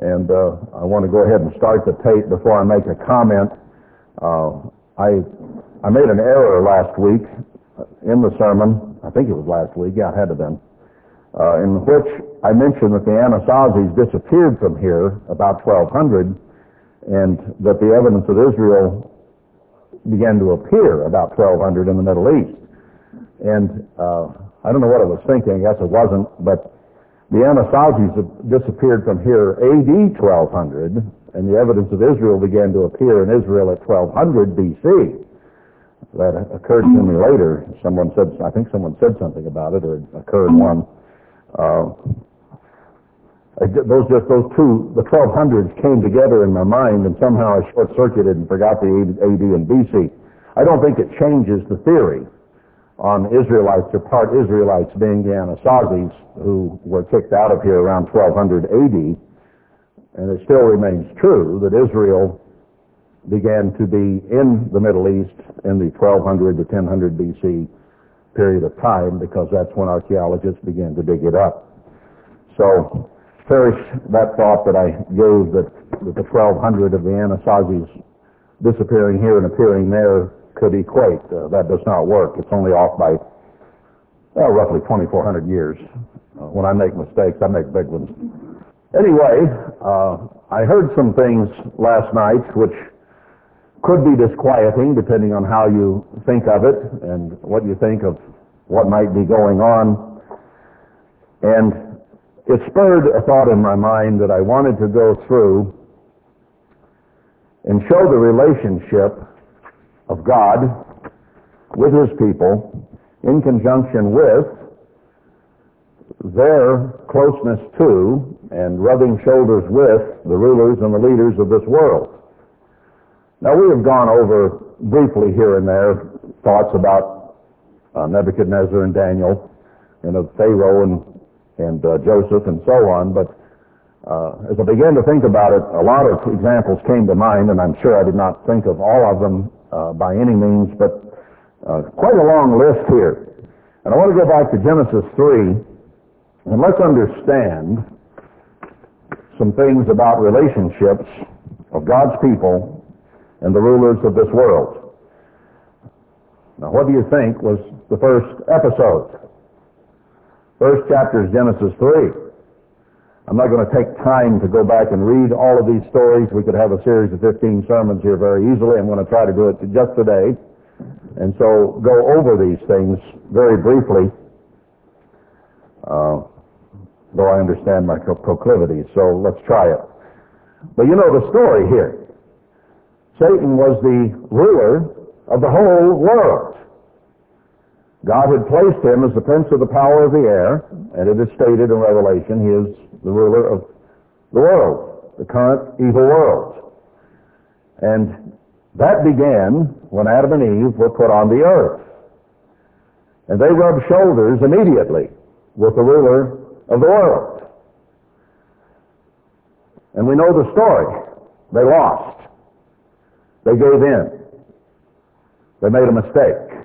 and uh, I want to go ahead and start the tape before I make a comment. Uh, I I made an error last week in the sermon. I think it was last week. Yeah, it had to been. Uh, in which I mentioned that the Anasazis disappeared from here about 1200, and that the evidence of Israel began to appear about 1200 in the Middle East. And uh, I don't know what I was thinking. I guess it wasn't, but the Anasazis disappeared from here AD 1200, and the evidence of Israel began to appear in Israel at 1200 BC. That occurred to me later. Someone said, I think someone said something about it, or it occurred one. Uh, those just those two, the 1200s came together in my mind, and somehow I short-circuited and forgot the AD and BC. I don't think it changes the theory on Israelites or part Israelites being the Anasazis who were kicked out of here around 1200 AD. And it still remains true that Israel began to be in the Middle East in the 1200 to 1000 BC period of time because that's when archaeologists began to dig it up. So perish that thought that I gave that, that the 1200 of the Anasazis disappearing here and appearing there could equate. Uh, that does not work. It's only off by well, roughly 2,400 years. Uh, when I make mistakes, I make big ones. Anyway, uh, I heard some things last night which could be disquieting depending on how you think of it and what you think of what might be going on. And it spurred a thought in my mind that I wanted to go through and show the relationship of God with his people in conjunction with their closeness to and rubbing shoulders with the rulers and the leaders of this world. Now we have gone over briefly here and there thoughts about uh, Nebuchadnezzar and Daniel and of Pharaoh and, and uh, Joseph and so on, but uh, as I began to think about it, a lot of examples came to mind, and I'm sure I did not think of all of them uh, by any means, but uh, quite a long list here. And I want to go back to Genesis 3, and let's understand some things about relationships of God's people and the rulers of this world. Now, what do you think was the first episode? First chapter is Genesis 3. I'm not going to take time to go back and read all of these stories. We could have a series of 15 sermons here very easily. I'm going to try to do it just today. And so go over these things very briefly, uh, though I understand my proclivities. So let's try it. But you know the story here. Satan was the ruler of the whole world. God had placed him as the prince of the power of the air, and it is stated in Revelation he is the ruler of the world, the current evil world. And that began when Adam and Eve were put on the earth. And they rubbed shoulders immediately with the ruler of the world. And we know the story. They lost. They gave in. They made a mistake.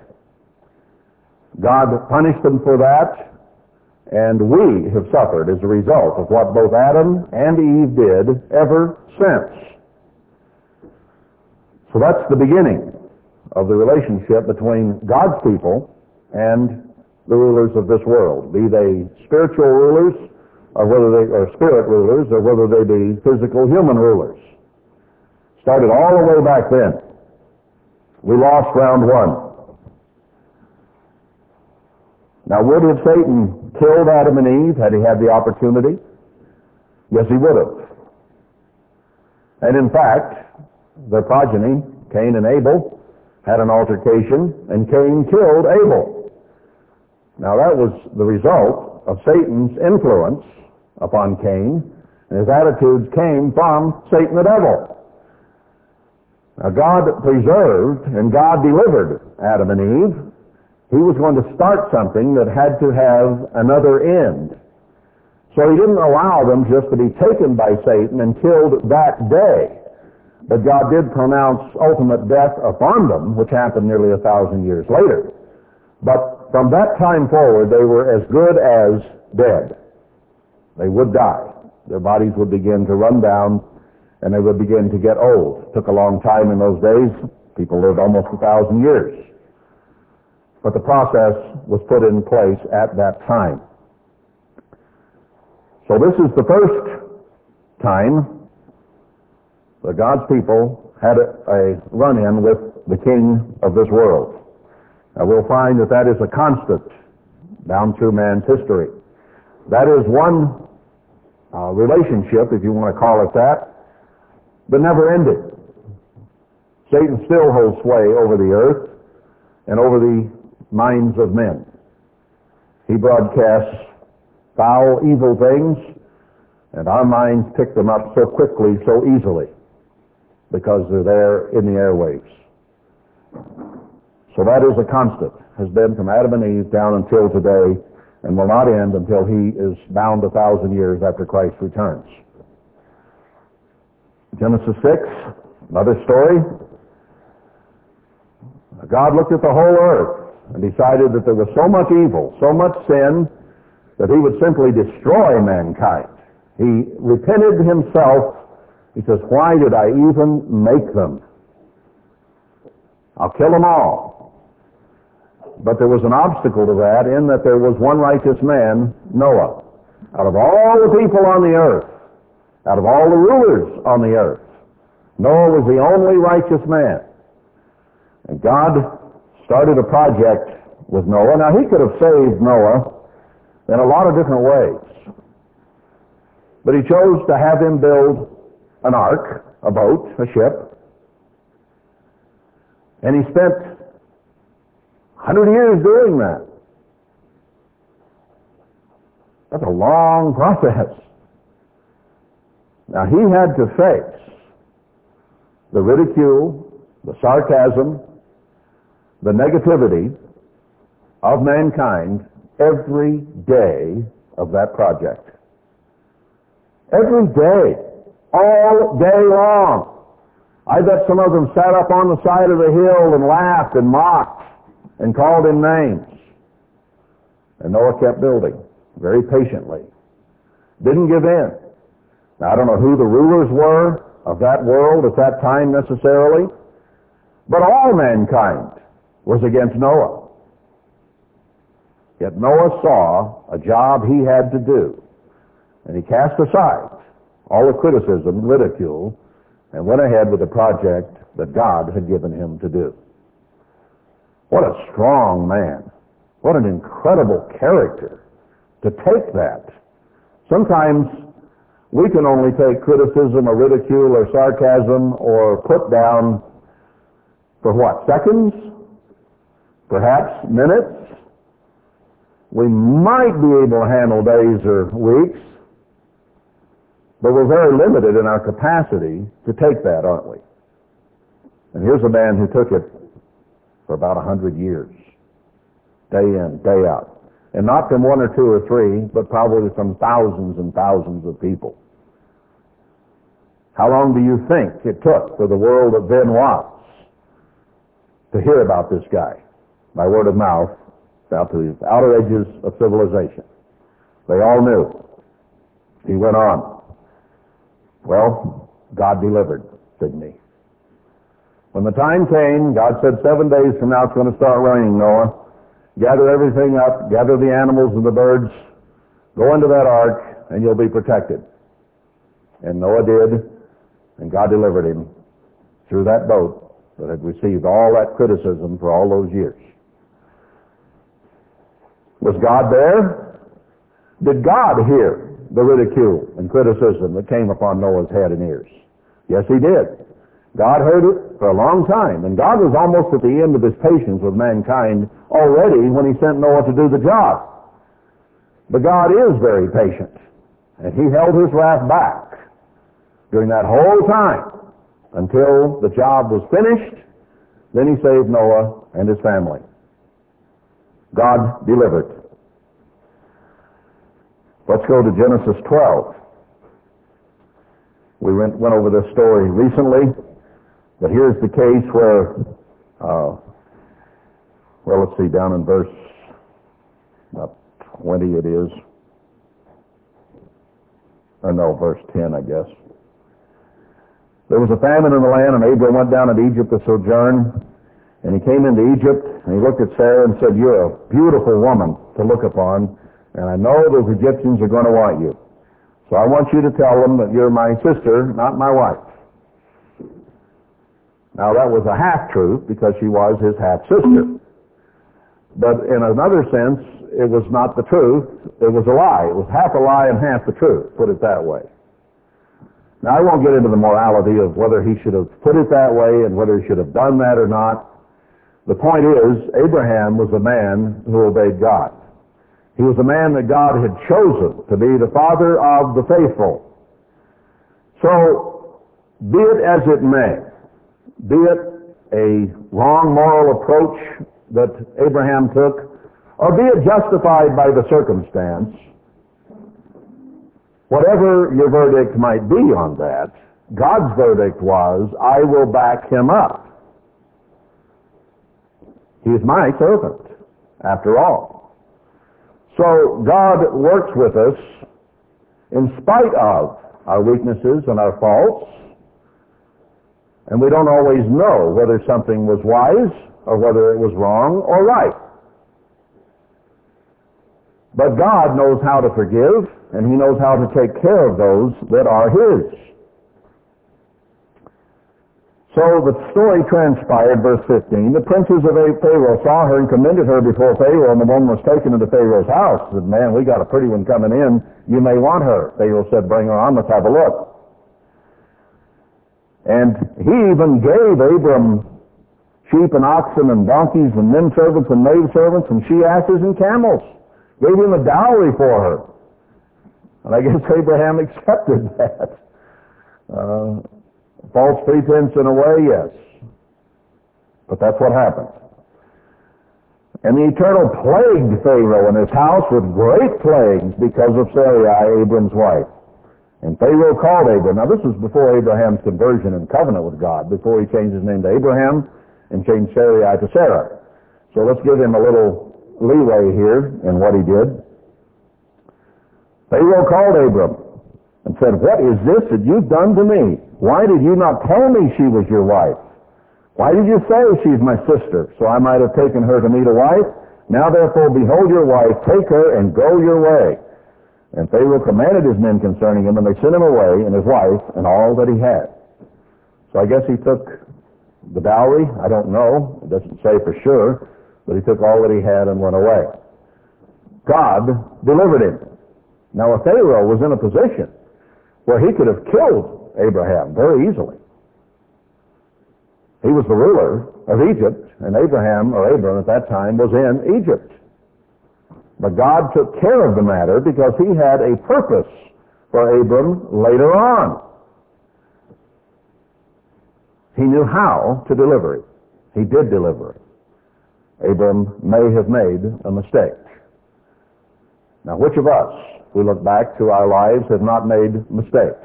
God punished them for that, and we have suffered as a result of what both Adam and Eve did ever since. So that's the beginning of the relationship between God's people and the rulers of this world, be they spiritual rulers or whether they are spirit rulers or whether they be physical human rulers. Started all the way back then. We lost round one. Now, would have Satan killed Adam and Eve had he had the opportunity? Yes, he would have. And in fact, their progeny, Cain and Abel, had an altercation, and Cain killed Abel. Now, that was the result of Satan's influence upon Cain, and his attitudes came from Satan the devil. Now, God preserved and God delivered Adam and Eve he was going to start something that had to have another end. So he didn't allow them just to be taken by Satan and killed that day. But God did pronounce ultimate death upon them, which happened nearly a thousand years later. But from that time forward, they were as good as dead. They would die. their bodies would begin to run down and they would begin to get old. It took a long time in those days. People lived almost a thousand years. But the process was put in place at that time. So this is the first time that God's people had a, run-in with the king of this world. Now we'll find that that is a constant down through man's history. That is one uh, relationship, if you want to call it that, but never ended. Satan still holds sway over the earth and over the minds of men. He broadcasts foul, evil things, and our minds pick them up so quickly, so easily, because they're there in the airwaves. So that is a constant, has been from Adam and Eve down until today, and will not end until he is bound a thousand years after Christ returns. Genesis 6, another story. God looked at the whole earth and decided that there was so much evil, so much sin, that he would simply destroy mankind. He repented himself. He says, why did I even make them? I'll kill them all. But there was an obstacle to that in that there was one righteous man, Noah. Out of all the people on the earth, out of all the rulers on the earth, Noah was the only righteous man. And God started a project with Noah. Now, he could have saved Noah in a lot of different ways. But he chose to have him build an ark, a boat, a ship. And he spent 100 years doing that. That's a long process. Now he had to face the ridicule, the sarcasm, the negativity of mankind every day of that project. Every day. All day long. I bet some of them sat up on the side of the hill and laughed and mocked and called him names. And Noah kept building very patiently. Didn't give in. Now, I don't know who the rulers were of that world at that time necessarily, but all mankind was against Noah. Yet Noah saw a job he had to do, and he cast aside all the criticism, ridicule, and went ahead with the project that God had given him to do. What a strong man. What an incredible character to take that. Sometimes we can only take criticism or ridicule or sarcasm or put down for what? Seconds? Perhaps minutes? we might be able to handle days or weeks, but we're very limited in our capacity to take that, aren't we? And here's a man who took it for about a hundred years, day in, day out. And not from one or two or three, but probably from thousands and thousands of people. How long do you think it took for the world of Ben Watts to hear about this guy by word of mouth out to the outer edges of civilization. They all knew. He went on. Well, God delivered, didn't he? When the time came, God said, seven days from now it's going to start raining, Noah. Gather everything up, gather the animals and the birds, go into that ark, and you'll be protected. And Noah did, and God delivered him through that boat that had received all that criticism for all those years. Was God there? Did God hear the ridicule and criticism that came upon Noah's head and ears? Yes, he did. God heard it for a long time, and God was almost at the end of his patience with mankind already when he sent Noah to do the job. But God is very patient, and he held his wrath back during that whole time until the job was finished. Then he saved Noah and his family. God delivered. Let's go to Genesis 12. We went, went over this story recently, but here's the case where, uh, well, let's see, down in verse about 20 it is. or no, verse 10, I guess. There was a famine in the land, and Abram went down into Egypt to sojourn. And he came into Egypt, and he looked at Sarah and said, You're a beautiful woman to look upon, and I know those Egyptians are going to want you. So I want you to tell them that you're my sister, not my wife. Now that was a half-truth because she was his half-sister. But in another sense, it was not the truth. It was a lie. It was half a lie and half the truth, put it that way. Now I won't get into the morality of whether he should have put it that way and whether he should have done that or not. The point is, Abraham was a man who obeyed God. He was a man that God had chosen to be the father of the faithful. So, be it as it may, be it a wrong moral approach that Abraham took, or be it justified by the circumstance, whatever your verdict might be on that, God's verdict was, I will back him up. He's my servant, after all. So God works with us in spite of our weaknesses and our faults, and we don't always know whether something was wise or whether it was wrong or right. But God knows how to forgive, and He knows how to take care of those that are His. So the story transpired, verse 15. The princes of Pharaoh saw her and commended her before Pharaoh, and the woman was taken into Pharaoh's house. Said, man, we got a pretty one coming in. You may want her. Pharaoh said, bring her on. Let's have a look. And he even gave Abram sheep and oxen and donkeys and men servants and maid servants and she asses and camels. Gave him a dowry for her. And I guess Abraham accepted that. Uh, False pretense in a way, yes. But that's what happened. And the Eternal plagued Pharaoh and his house with great plagues because of Sarai, Abram's wife. And Pharaoh called Abram. Now this was before Abraham's conversion and covenant with God, before he changed his name to Abraham and changed Sarai to Sarah. So let's give him a little leeway here in what he did. Pharaoh called Abram and said, What is this that you've done to me? Why did you not tell me she was your wife? Why did you say she's my sister, so I might have taken her to meet a wife? Now therefore, behold your wife, take her and go your way. And Pharaoh commanded his men concerning him, and they sent him away, and his wife, and all that he had. So I guess he took the dowry. I don't know. It doesn't say for sure. But he took all that he had and went away. God delivered him. Now, if Pharaoh was in a position where he could have killed Abraham very easily. He was the ruler of Egypt, and Abraham, or Abram at that time, was in Egypt. But God took care of the matter because he had a purpose for Abram later on. He knew how to deliver it. He did deliver it. Abram may have made a mistake. Now, which of us, we look back to our lives, have not made mistakes?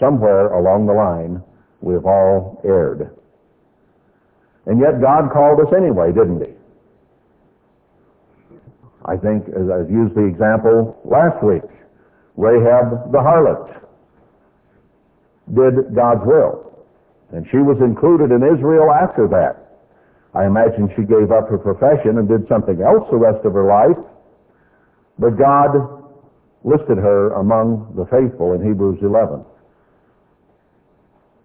Somewhere along the line, we have all erred. And yet God called us anyway, didn't he? I think, as I've used the example last week, Rahab the harlot did God's will. And she was included in Israel after that. I imagine she gave up her profession and did something else the rest of her life. But God listed her among the faithful in Hebrews 11.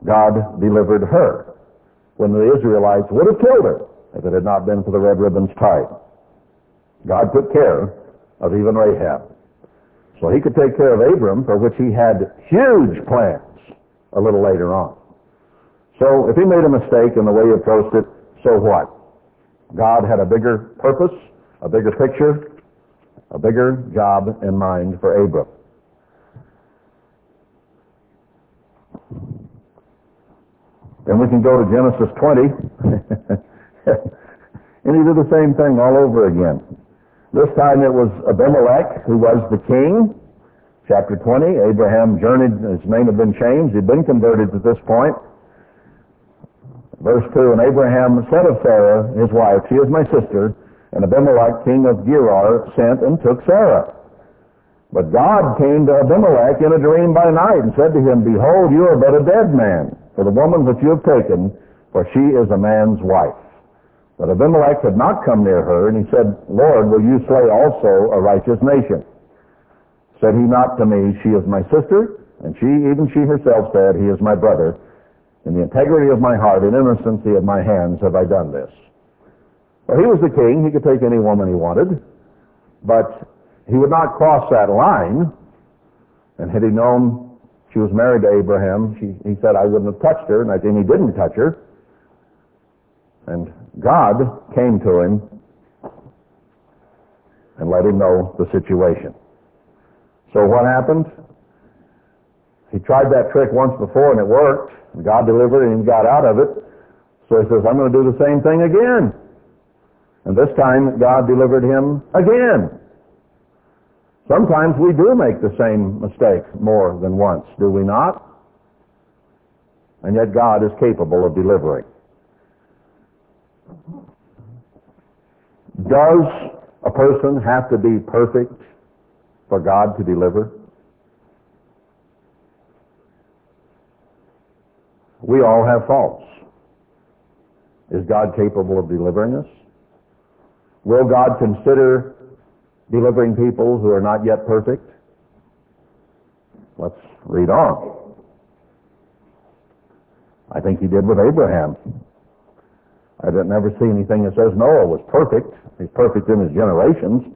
God delivered her when the Israelites would have killed her if it had not been for the red ribbons tied. God took care of even Rahab. So he could take care of Abram, for which he had huge plans a little later on. So if he made a mistake in the way he approached it, so what? God had a bigger purpose, a bigger picture, a bigger job in mind for Abram. Then we can go to Genesis 20. and he did the same thing all over again. This time it was Abimelech who was the king. Chapter 20, Abraham journeyed, his name had been changed, he'd been converted at this point. Verse 2, And Abraham said of Sarah, his wife, She is my sister, and Abimelech, king of Gerar, sent and took Sarah. But God came to Abimelech in a dream by night and said to him, Behold, you are but a dead man, for the woman that you have taken, for she is a man's wife. But Abimelech had not come near her, and he said, Lord, will you slay also a righteous nation? Said he not to me, She is my sister? And she, even she herself said, He is my brother. In the integrity of my heart and innocency of my hands have I done this. Well, he was the king. He could take any woman he wanted. But he would not cross that line. And had he known she was married to Abraham, she, he said, I wouldn't have touched her, and I think he didn't touch her. And God came to him and let him know the situation. So what happened? He tried that trick once before and it worked. God delivered and he got out of it. So he says, I'm going to do the same thing again. And this time God delivered him again. Sometimes we do make the same mistake more than once, do we not? And yet God is capable of delivering. Does a person have to be perfect for God to deliver? We all have faults. Is God capable of delivering us? Will God consider delivering people who are not yet perfect? Let's read on. I think he did with Abraham. I've never seen anything that says Noah was perfect. He's perfect in his generations.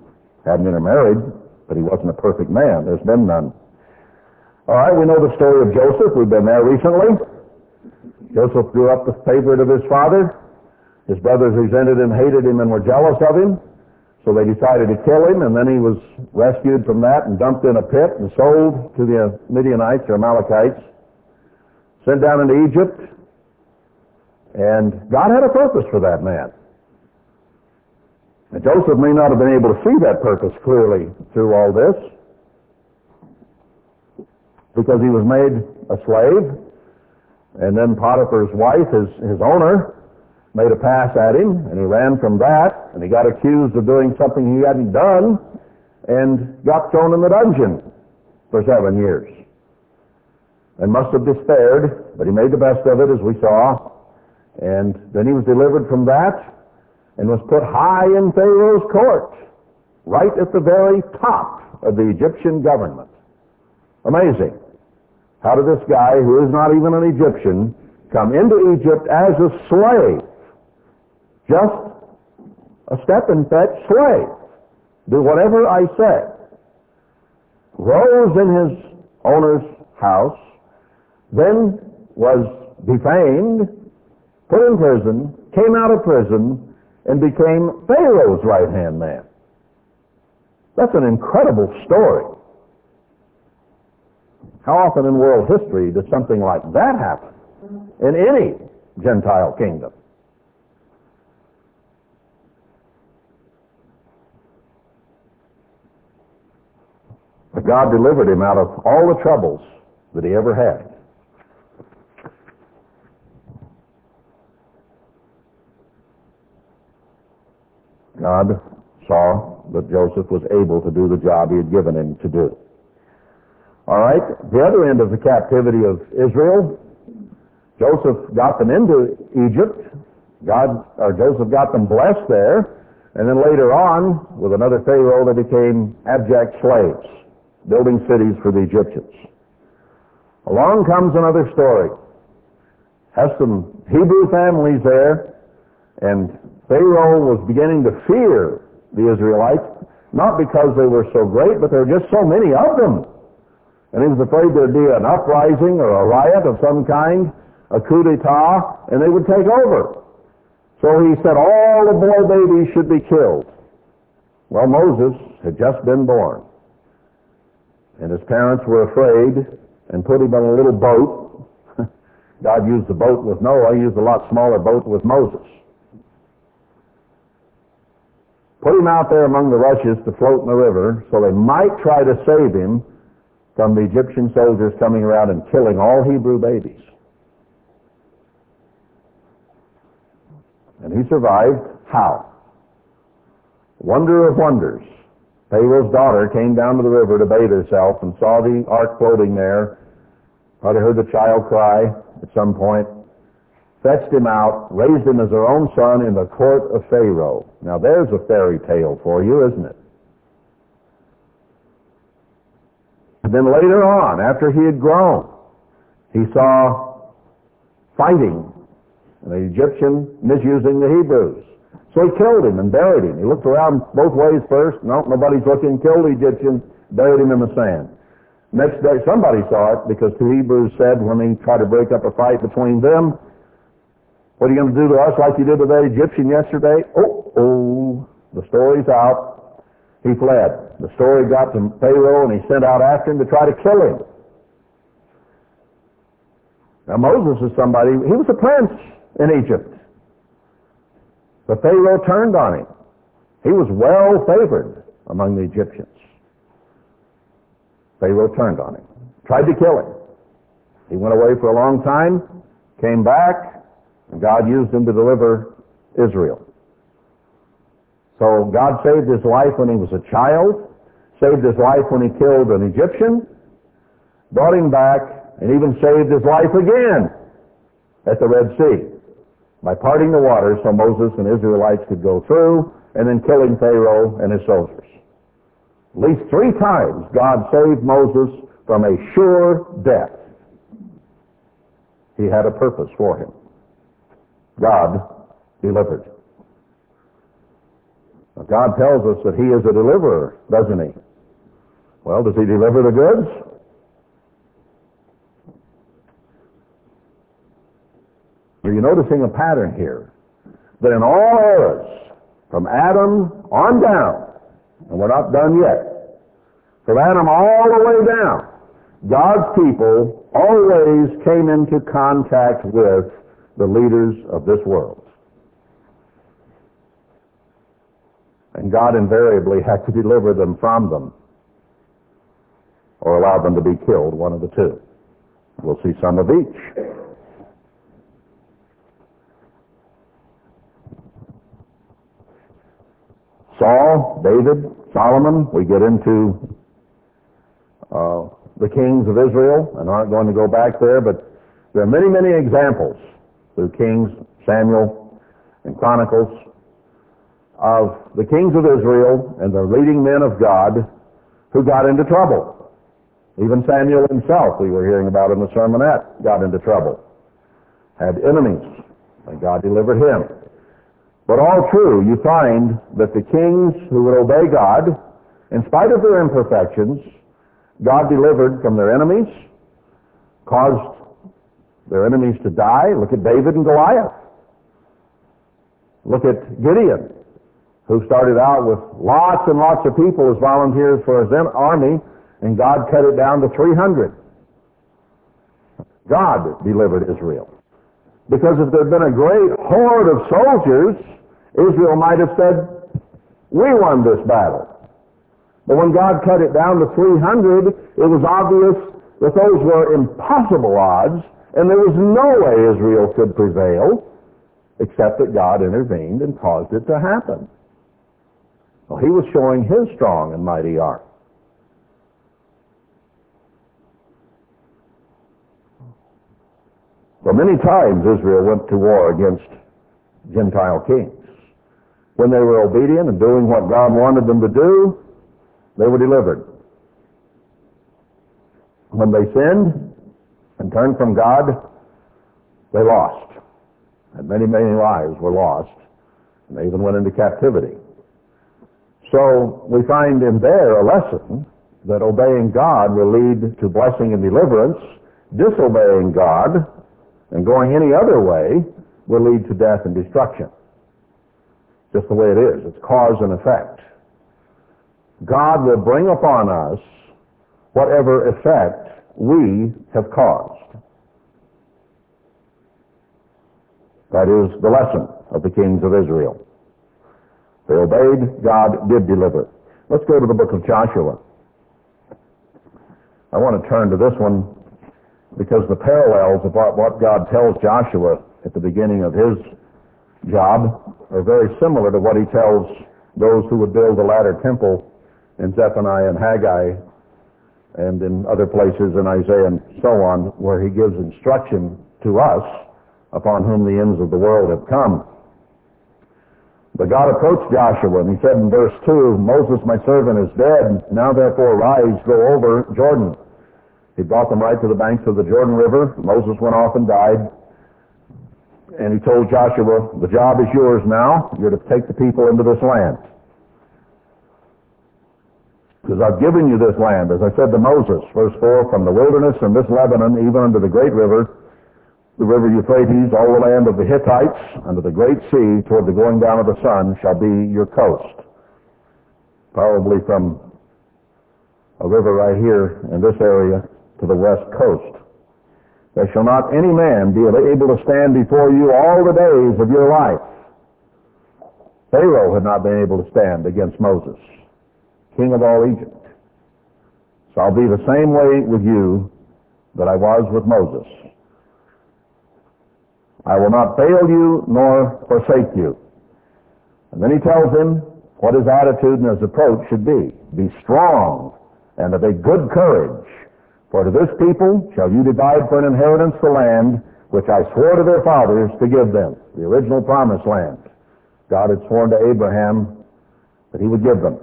Hadn't intermarried, but he wasn't a perfect man. There's been none. All right, we know the story of Joseph. We've been there recently. Joseph grew up the favorite of his father. His brothers resented him, hated him and were jealous of him. So they decided to kill him, and then he was rescued from that and dumped in a pit and sold to the Midianites or Amalekites, sent down into Egypt, and God had a purpose for that man. And Joseph may not have been able to see that purpose clearly through all this because he was made a slave, and then Potiphar's wife, his, his owner, made a pass at him, and he ran from that, and he got accused of doing something he hadn't done, and got thrown in the dungeon for seven years. And must have despaired, but he made the best of it, as we saw. And then he was delivered from that, and was put high in Pharaoh's court, right at the very top of the Egyptian government. Amazing. How did this guy, who is not even an Egyptian, come into Egypt as a slave? Just a step and fetch slave. Do whatever I say. Rose in his owner's house, then was defamed, put in prison, came out of prison, and became Pharaoh's right-hand man. That's an incredible story. How often in world history does something like that happen? In any Gentile kingdom. But God delivered him out of all the troubles that he ever had. God saw that Joseph was able to do the job he had given him to do. All right, the other end of the captivity of Israel, Joseph got them into Egypt. God, or Joseph got them blessed there, and then later on, with another Pharaoh, they became abject slaves building cities for the Egyptians. Along comes another story. Has some Hebrew families there, and Pharaoh was beginning to fear the Israelites, not because they were so great, but there were just so many of them. And he was afraid there'd be an uprising or a riot of some kind, a coup d'etat, and they would take over. So he said all the boy babies should be killed. Well, Moses had just been born. And his parents were afraid and put him on a little boat. God used the boat with Noah, he used a lot smaller boat with Moses. Put him out there among the rushes to float in the river so they might try to save him from the Egyptian soldiers coming around and killing all Hebrew babies. And he survived. How? Wonder of wonders. Pharaoh's daughter came down to the river to bathe herself and saw the ark floating there. Probably heard the child cry at some point. Fetched him out, raised him as her own son in the court of Pharaoh. Now there's a fairy tale for you, isn't it? And then later on, after he had grown, he saw fighting, the Egyptian misusing the Hebrews. So he killed him and buried him. He looked around both ways first. No, nobody's looking. Killed the Egyptian, buried him in the sand. Next day, somebody saw it because the Hebrews said when they tried to break up a fight between them, what are you going to do to us like you did to that Egyptian yesterday? Oh, oh, the story's out. He fled. The story got to Pharaoh and he sent out after him to try to kill him. Now Moses is somebody, he was a prince in Egypt. But Pharaoh turned on him. He was well favored among the Egyptians. Pharaoh turned on him, tried to kill him. He went away for a long time, came back, and God used him to deliver Israel. So God saved his life when he was a child, saved his life when he killed an Egyptian, brought him back, and even saved his life again at the Red Sea by parting the water so Moses and Israelites could go through, and then killing Pharaoh and his soldiers. At least three times God saved Moses from a sure death. He had a purpose for him. God delivered. Now, God tells us that He is a deliverer, doesn't He? Well, does He deliver the goods? Are you noticing a pattern here? That in all eras, from Adam on down, and we're not done yet, from Adam all the way down, God's people always came into contact with the leaders of this world. And God invariably had to deliver them from them or allow them to be killed, one of the two. We'll see some of each. Saul, David, Solomon, we get into uh, the kings of Israel and aren't going to go back there, but there are many, many examples through Kings, Samuel, and Chronicles of the kings of Israel and the leading men of God who got into trouble. Even Samuel himself, we were hearing about in the sermonette, got into trouble. Had enemies, and God delivered him. But all true, you find that the kings who would obey God, in spite of their imperfections, God delivered from their enemies, caused their enemies to die. Look at David and Goliath. Look at Gideon who started out with lots and lots of people as volunteers for his army, and God cut it down to 300. God delivered Israel. Because if there had been a great horde of soldiers, Israel might have said, we won this battle. But when God cut it down to 300, it was obvious that those were impossible odds, and there was no way Israel could prevail, except that God intervened and caused it to happen. Well, he was showing his strong and mighty arm. So many times Israel went to war against Gentile kings. When they were obedient and doing what God wanted them to do, they were delivered. When they sinned and turned from God, they lost. And many, many lives were lost. And they even went into captivity. So we find in there a lesson that obeying God will lead to blessing and deliverance. Disobeying God and going any other way will lead to death and destruction. Just the way it is. It's cause and effect. God will bring upon us whatever effect we have caused. That is the lesson of the kings of Israel. They obeyed, God did deliver. Let's go to the book of Joshua. I want to turn to this one because the parallels of what God tells Joshua at the beginning of his job are very similar to what he tells those who would build the latter temple in Zephaniah and Haggai and in other places in Isaiah and so on, where he gives instruction to us upon whom the ends of the world have come. But God approached Joshua and he said in verse 2, Moses my servant is dead. Now therefore rise, go over Jordan. He brought them right to the banks of the Jordan River. Moses went off and died. And he told Joshua, the job is yours now. You're to take the people into this land. Because I've given you this land, as I said to Moses, verse 4, from the wilderness and this Lebanon, even unto the great river, the river Euphrates, all the land of the Hittites, unto the great sea, toward the going down of the sun, shall be your coast. Probably from a river right here in this area to the west coast. There shall not any man be able to stand before you all the days of your life. Pharaoh had not been able to stand against Moses, king of all Egypt. So I'll be the same way with you that I was with Moses. I will not fail you nor forsake you. And then he tells him what his attitude and his approach should be. Be strong and of a good courage. For to this people shall you divide for an inheritance the land which I swore to their fathers to give them, the original promised land. God had sworn to Abraham that he would give them.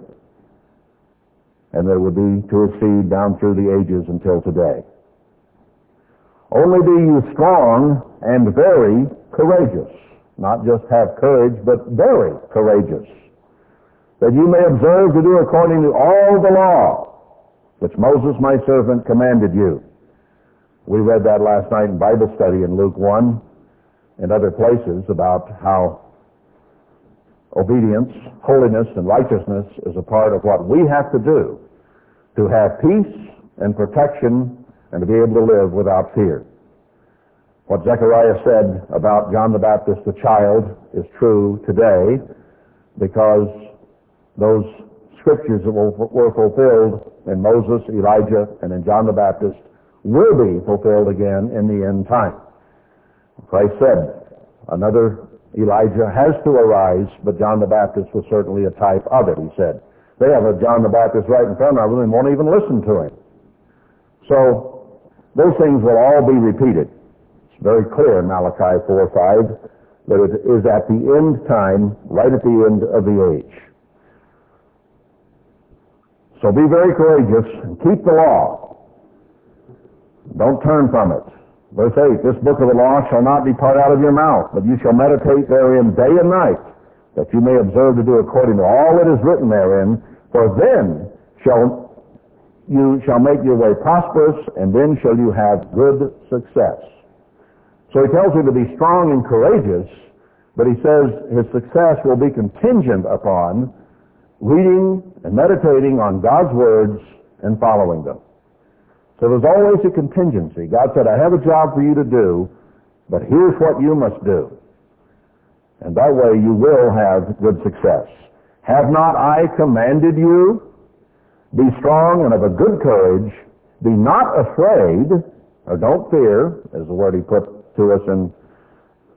And there would be to his seed down through the ages until today. Only be you strong and very courageous. Not just have courage, but very courageous. That you may observe to do according to all the law which Moses my servant commanded you. We read that last night in Bible study in Luke 1 and other places about how obedience, holiness, and righteousness is a part of what we have to do to have peace and protection and to be able to live without fear. What Zechariah said about John the Baptist, the child, is true today because those scriptures that were fulfilled in Moses, Elijah, and in John the Baptist will be fulfilled again in the end time. Christ said, another Elijah has to arise, but John the Baptist was certainly a type of it, he said. They have a John the Baptist right in front of them and won't even listen to him. So those things will all be repeated. It's very clear in Malachi 4 5 that it is at the end time, right at the end of the age. So be very courageous and keep the law. Don't turn from it. Verse 8, this book of the law shall not depart out of your mouth, but you shall meditate therein day and night, that you may observe to do according to all that is written therein, for then shall you shall make your way prosperous, and then shall you have good success. So he tells you to be strong and courageous, but he says his success will be contingent upon reading and meditating on God's words and following them. So there's always a contingency. God said, I have a job for you to do, but here's what you must do. And that way you will have good success. Have not I commanded you? Be strong and of a good courage. Be not afraid, or don't fear, is the word he put to us in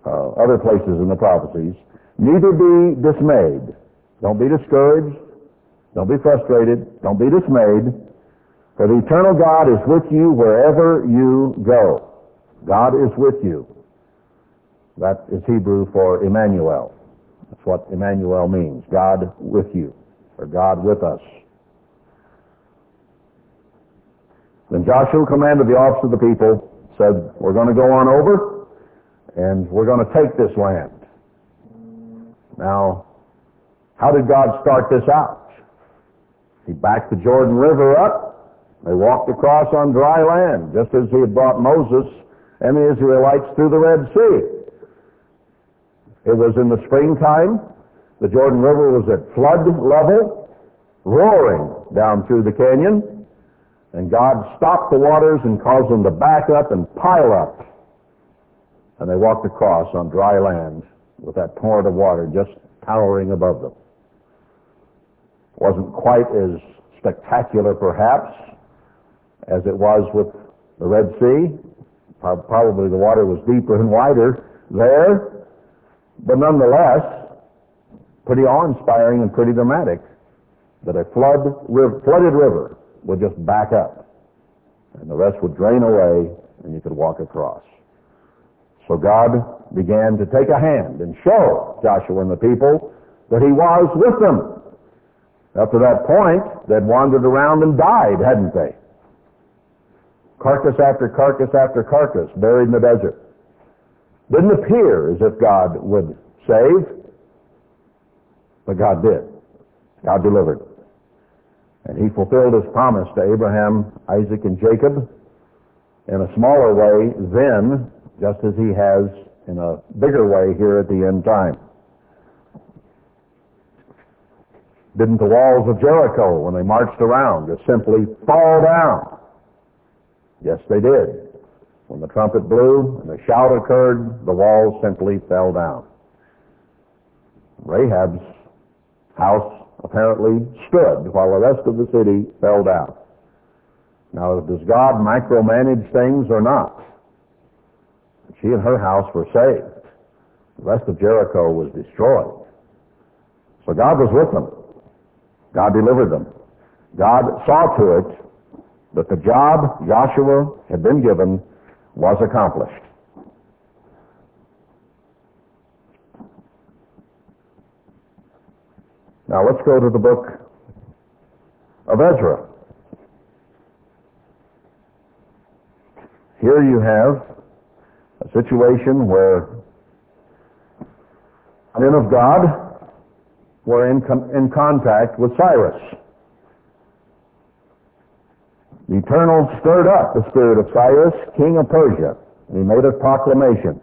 uh, other places in the prophecies. Neither be dismayed. Don't be discouraged. Don't be frustrated. Don't be dismayed. For the eternal God is with you wherever you go. God is with you. That is Hebrew for Emmanuel. That's what Emmanuel means. God with you, or God with us. Then Joshua commanded the officer of the people, said, we're going to go on over, and we're going to take this land. Now, how did God start this out? He backed the Jordan River up. They walked across on dry land, just as he had brought Moses and the Israelites through the Red Sea. It was in the springtime. The Jordan River was at flood level, roaring down through the canyon. And God stopped the waters and caused them to back up and pile up. And they walked across on dry land with that torrent of water just towering above them. Wasn't quite as spectacular, perhaps, as it was with the Red Sea. Probably the water was deeper and wider there, but nonetheless, pretty awe-inspiring and pretty dramatic. that a flood, riv- flooded river would just back up, and the rest would drain away, and you could walk across. So God began to take a hand and show Joshua and the people that he was with them. Up to that point, they'd wandered around and died, hadn't they? Carcass after carcass after carcass buried in the desert. Didn't appear as if God would save, but God did. God delivered. And he fulfilled his promise to Abraham, Isaac, and Jacob in a smaller way then, just as he has in a bigger way here at the end time. Didn't the walls of Jericho, when they marched around, just simply fall down? Yes, they did. When the trumpet blew and the shout occurred, the walls simply fell down. Rahab's house apparently stood while the rest of the city fell down. Now, does God micromanage things or not? She and her house were saved. The rest of Jericho was destroyed. So God was with them. God delivered them. God saw to it that the job Joshua had been given was accomplished. Now let's go to the book of Ezra. Here you have a situation where men of God were in, com- in contact with Cyrus. The Eternal stirred up the spirit of Cyrus, king of Persia, and he made a proclamation.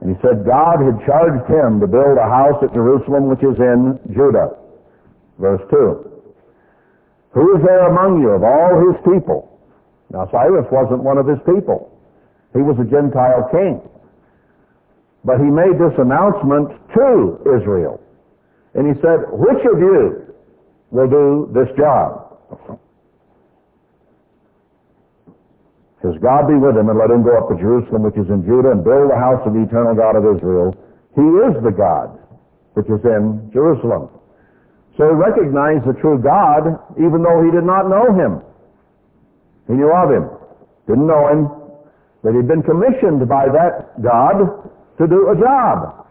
And he said God had charged him to build a house at Jerusalem which is in Judah. Verse 2. Who is there among you of all his people? Now Cyrus wasn't one of his people. He was a Gentile king. But he made this announcement to Israel. And he said, which of you will do this job? Says, God be with him and let him go up to Jerusalem which is in Judah and build the house of the eternal God of Israel. He is the God which is in Jerusalem. So he recognized the true God even though he did not know him. He knew of him. Didn't know him, that he'd been commissioned by that God to do a job.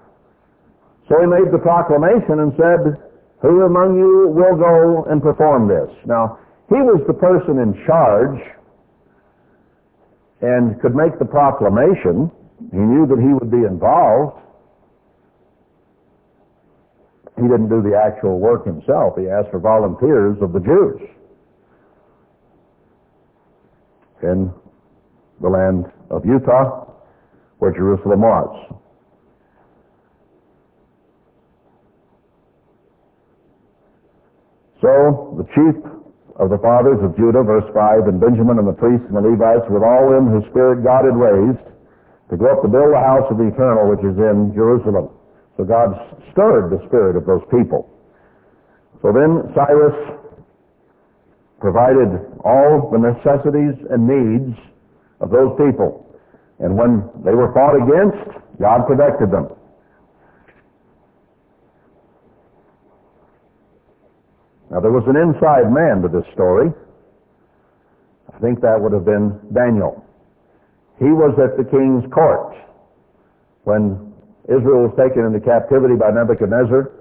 So he made the proclamation and said, Who among you will go and perform this? Now, he was the person in charge and could make the proclamation. He knew that he would be involved. He didn't do the actual work himself. He asked for volunteers of the Jews in the land of Judah, where Jerusalem was. So the chief of the fathers of Judah, verse 5, and Benjamin and the priests and the Levites with all them whose spirit God had raised to go up to build the house of the eternal which is in Jerusalem. So God stirred the spirit of those people. So then Cyrus provided all the necessities and needs of those people. And when they were fought against, God protected them. Now there was an inside man to this story. I think that would have been Daniel. He was at the king's court when Israel was taken into captivity by Nebuchadnezzar.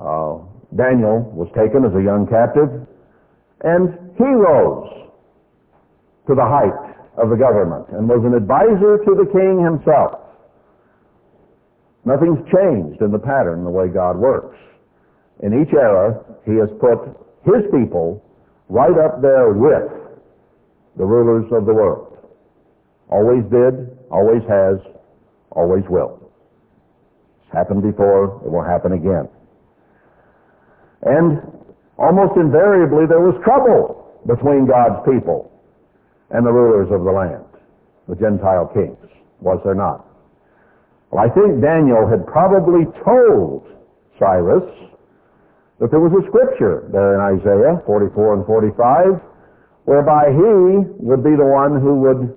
Uh, Daniel was taken as a young captive, and he rose to the height of the government and was an advisor to the king himself. Nothing's changed in the pattern, the way God works. In each era, he has put his people right up there with the rulers of the world. Always did, always has, always will. It's happened before, it will happen again. And almost invariably there was trouble between God's people and the rulers of the land, the Gentile kings, was there not? Well, I think Daniel had probably told Cyrus that there was a scripture there in Isaiah 44 and 45 whereby he would be the one who would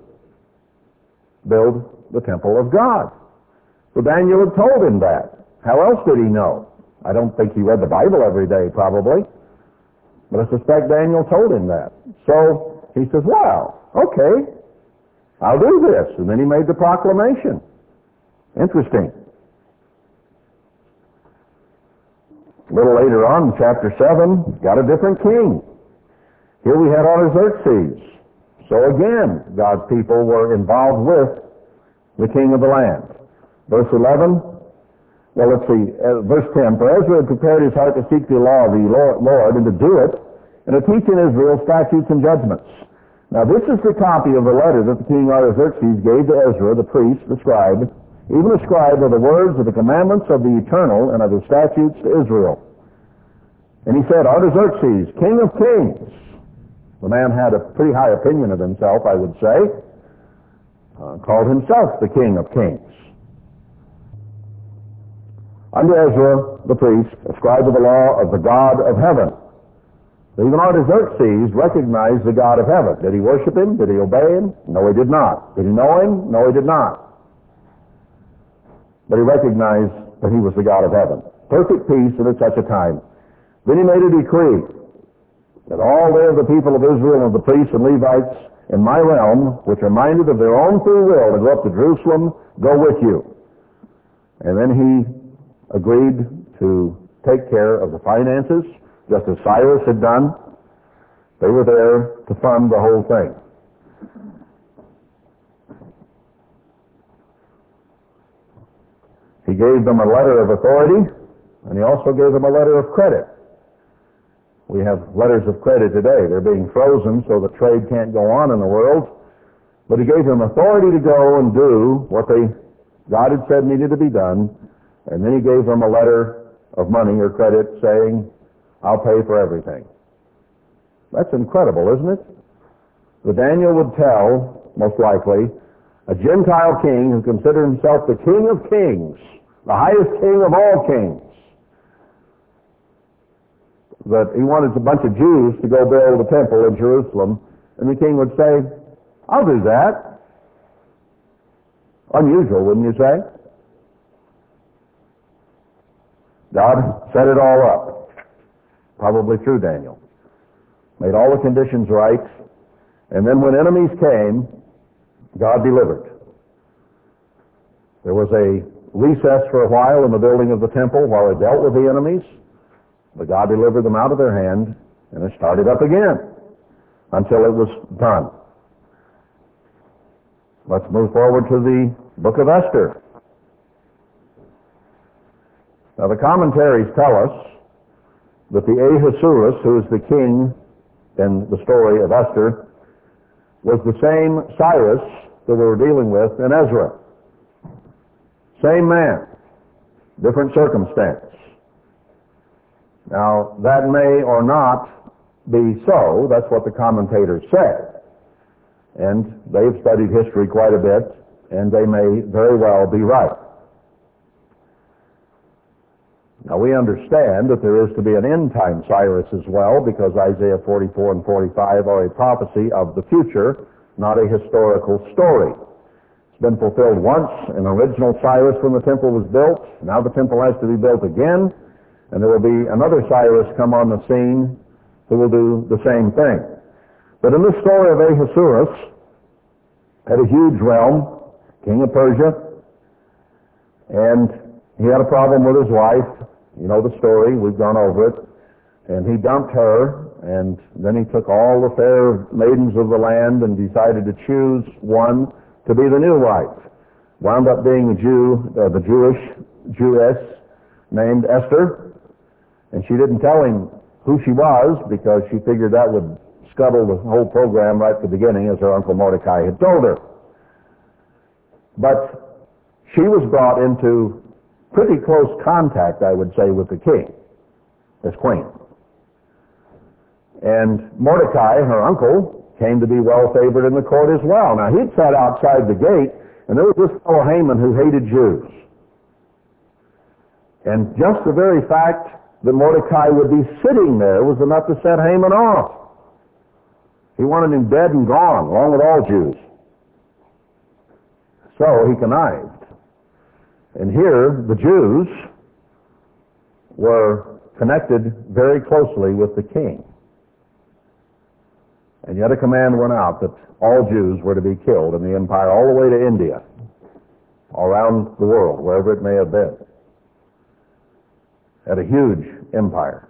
build the temple of God. So Daniel had told him that. How else did he know? I don't think he read the Bible every day, probably. But I suspect Daniel told him that. So he says, well, okay, I'll do this. And then he made the proclamation. Interesting. A little later on, chapter 7, got a different king. Here we had Artaxerxes. So again, God's people were involved with the king of the land. Verse 11, well, let's see, uh, verse 10, For Ezra had prepared his heart to seek the law of the Lord and to do it, and to teach in Israel statutes and judgments. Now this is the copy of the letter that the king Artaxerxes gave to Ezra, the priest, the scribe, even a scribe of the words of the commandments of the eternal and of the statutes to Israel. And he said, Artaxerxes, king of kings. The man had a pretty high opinion of himself, I would say. Uh, called himself the king of kings. Unto Ezra, the priest, a scribe of the law of the God of heaven. Even Artaxerxes recognized the God of heaven. Did he worship him? Did he obey him? No, he did not. Did he know him? No, he did not but he recognized that he was the God of heaven. Perfect peace and at such a time. Then he made a decree that all they of the people of Israel and the priests and Levites in my realm, which are minded of their own free will to go up to Jerusalem, go with you. And then he agreed to take care of the finances, just as Cyrus had done. They were there to fund the whole thing. He gave them a letter of authority, and he also gave them a letter of credit. We have letters of credit today. They're being frozen so the trade can't go on in the world. But he gave them authority to go and do what they God had said needed to be done, and then he gave them a letter of money or credit saying, I'll pay for everything. That's incredible, isn't it? The Daniel would tell, most likely, a Gentile king who considered himself the king of kings, the highest king of all kings, that he wanted a bunch of Jews to go build a temple in Jerusalem, and the king would say, I'll do that. Unusual, wouldn't you say? God set it all up, probably through Daniel. Made all the conditions right, and then when enemies came, God delivered. There was a recess for a while in the building of the temple while they dealt with the enemies, but God delivered them out of their hand, and it started up again until it was done. Let's move forward to the book of Esther. Now the commentaries tell us that the Ahasuerus, who is the king in the story of Esther, was the same Cyrus that we were dealing with in Ezra. Same man, different circumstance. Now, that may or not be so. That's what the commentators said. And they've studied history quite a bit, and they may very well be right. Now we understand that there is to be an end time Cyrus as well because Isaiah 44 and 45 are a prophecy of the future, not a historical story. Been fulfilled once in original Cyrus when the temple was built. Now the temple has to be built again, and there will be another Cyrus come on the scene who will do the same thing. But in the story of Ahasuerus, had a huge realm, king of Persia, and he had a problem with his wife, you know the story. We've gone over it. And he dumped her, and then he took all the fair maidens of the land and decided to choose one to be the new wife. Wound up being a Jew, uh, the Jewish Jewess named Esther, and she didn't tell him who she was because she figured that would scuttle the whole program right at the beginning as her uncle Mordecai had told her. But she was brought into pretty close contact, I would say, with the king, as queen. And Mordecai, her uncle, came to be well favored in the court as well. Now he'd sat outside the gate, and there was this fellow Haman who hated Jews. And just the very fact that Mordecai would be sitting there was enough to set Haman off. He wanted him dead and gone, along with all Jews. So he connived. And here, the Jews were connected very closely with the king. And yet a command went out that all Jews were to be killed in the empire all the way to India, around the world, wherever it may have been. Had a huge empire.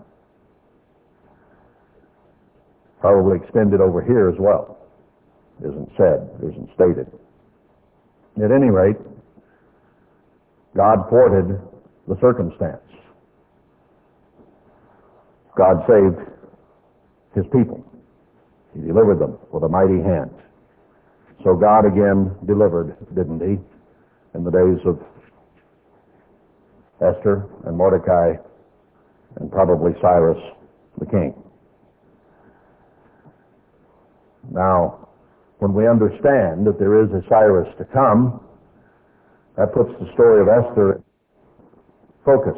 Probably extended over here as well. Isn't said, isn't stated. At any rate, God thwarted the circumstance. God saved his people. He delivered them with a mighty hand. So God again delivered, didn't he, in the days of Esther and Mordecai and probably Cyrus the king. Now, when we understand that there is a Cyrus to come, that puts the story of Esther in focus.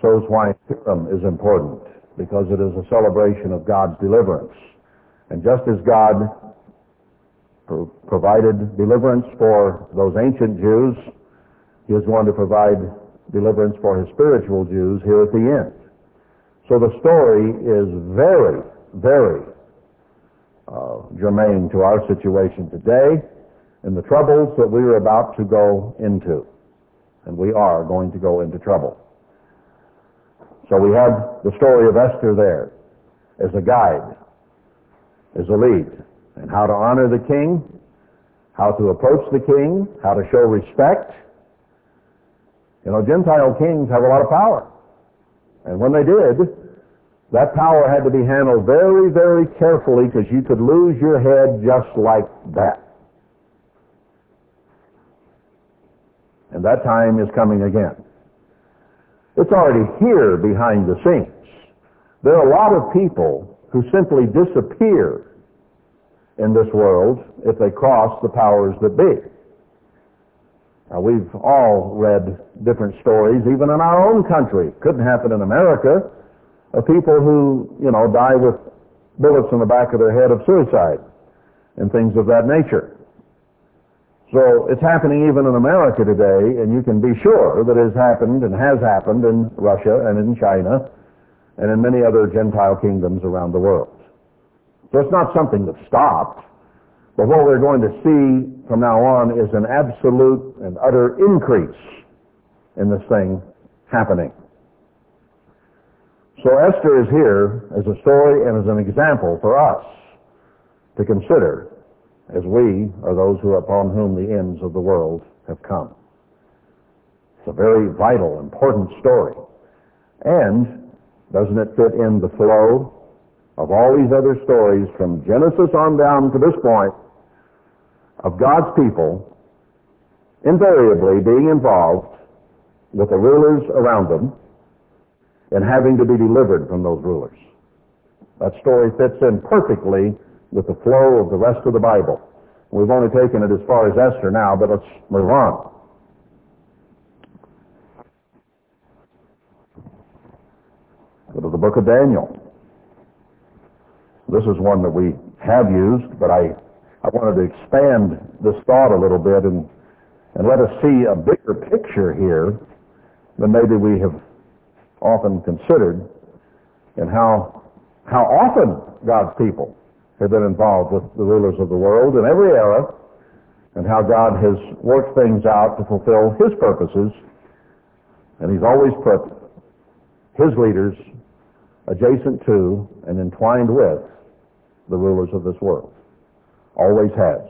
Shows why Purim is important, because it is a celebration of God's deliverance. And just as God pro- provided deliverance for those ancient Jews, he is going to provide deliverance for his spiritual Jews here at the end. So the story is very, very uh, germane to our situation today and the troubles that we are about to go into. And we are going to go into trouble. So we have the story of Esther there as a guide, as a lead, and how to honor the king, how to approach the king, how to show respect. You know, Gentile kings have a lot of power. And when they did, that power had to be handled very, very carefully because you could lose your head just like that. And that time is coming again. It's already here behind the scenes. There are a lot of people who simply disappear in this world if they cross the powers that be. Now, we've all read different stories, even in our own country. Couldn't happen in America of people who, you know, die with bullets in the back of their head of suicide and things of that nature. So it's happening even in America today, and you can be sure that it has happened and has happened in Russia and in China and in many other Gentile kingdoms around the world. So it's not something that stopped, but what we're going to see from now on is an absolute and utter increase in this thing happening. So Esther is here as a story and as an example for us to consider as we are those who upon whom the ends of the world have come. It's a very vital, important story. And doesn't it fit in the flow of all these other stories from Genesis on down to this point of God's people invariably being involved with the rulers around them and having to be delivered from those rulers. That story fits in perfectly with the flow of the rest of the Bible. We've only taken it as far as Esther now, but let's move on. Go to the book of Daniel. This is one that we have used, but I, I wanted to expand this thought a little bit and, and let us see a bigger picture here than maybe we have often considered and how, how often God's people have been involved with the rulers of the world in every era and how God has worked things out to fulfill His purposes. And He's always put His leaders adjacent to and entwined with the rulers of this world. Always has.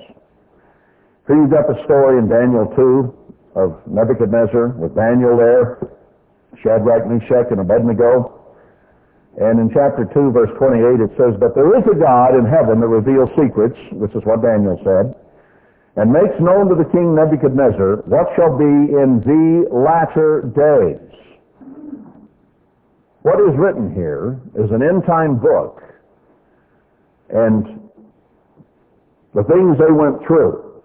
Here you've got the story in Daniel 2 of Nebuchadnezzar with Daniel there Shadrach, Meshach, and Abednego. And in chapter 2, verse 28, it says, But there is a God in heaven that reveals secrets, which is what Daniel said, and makes known to the king Nebuchadnezzar what shall be in the latter days. What is written here is an end-time book, and the things they went through,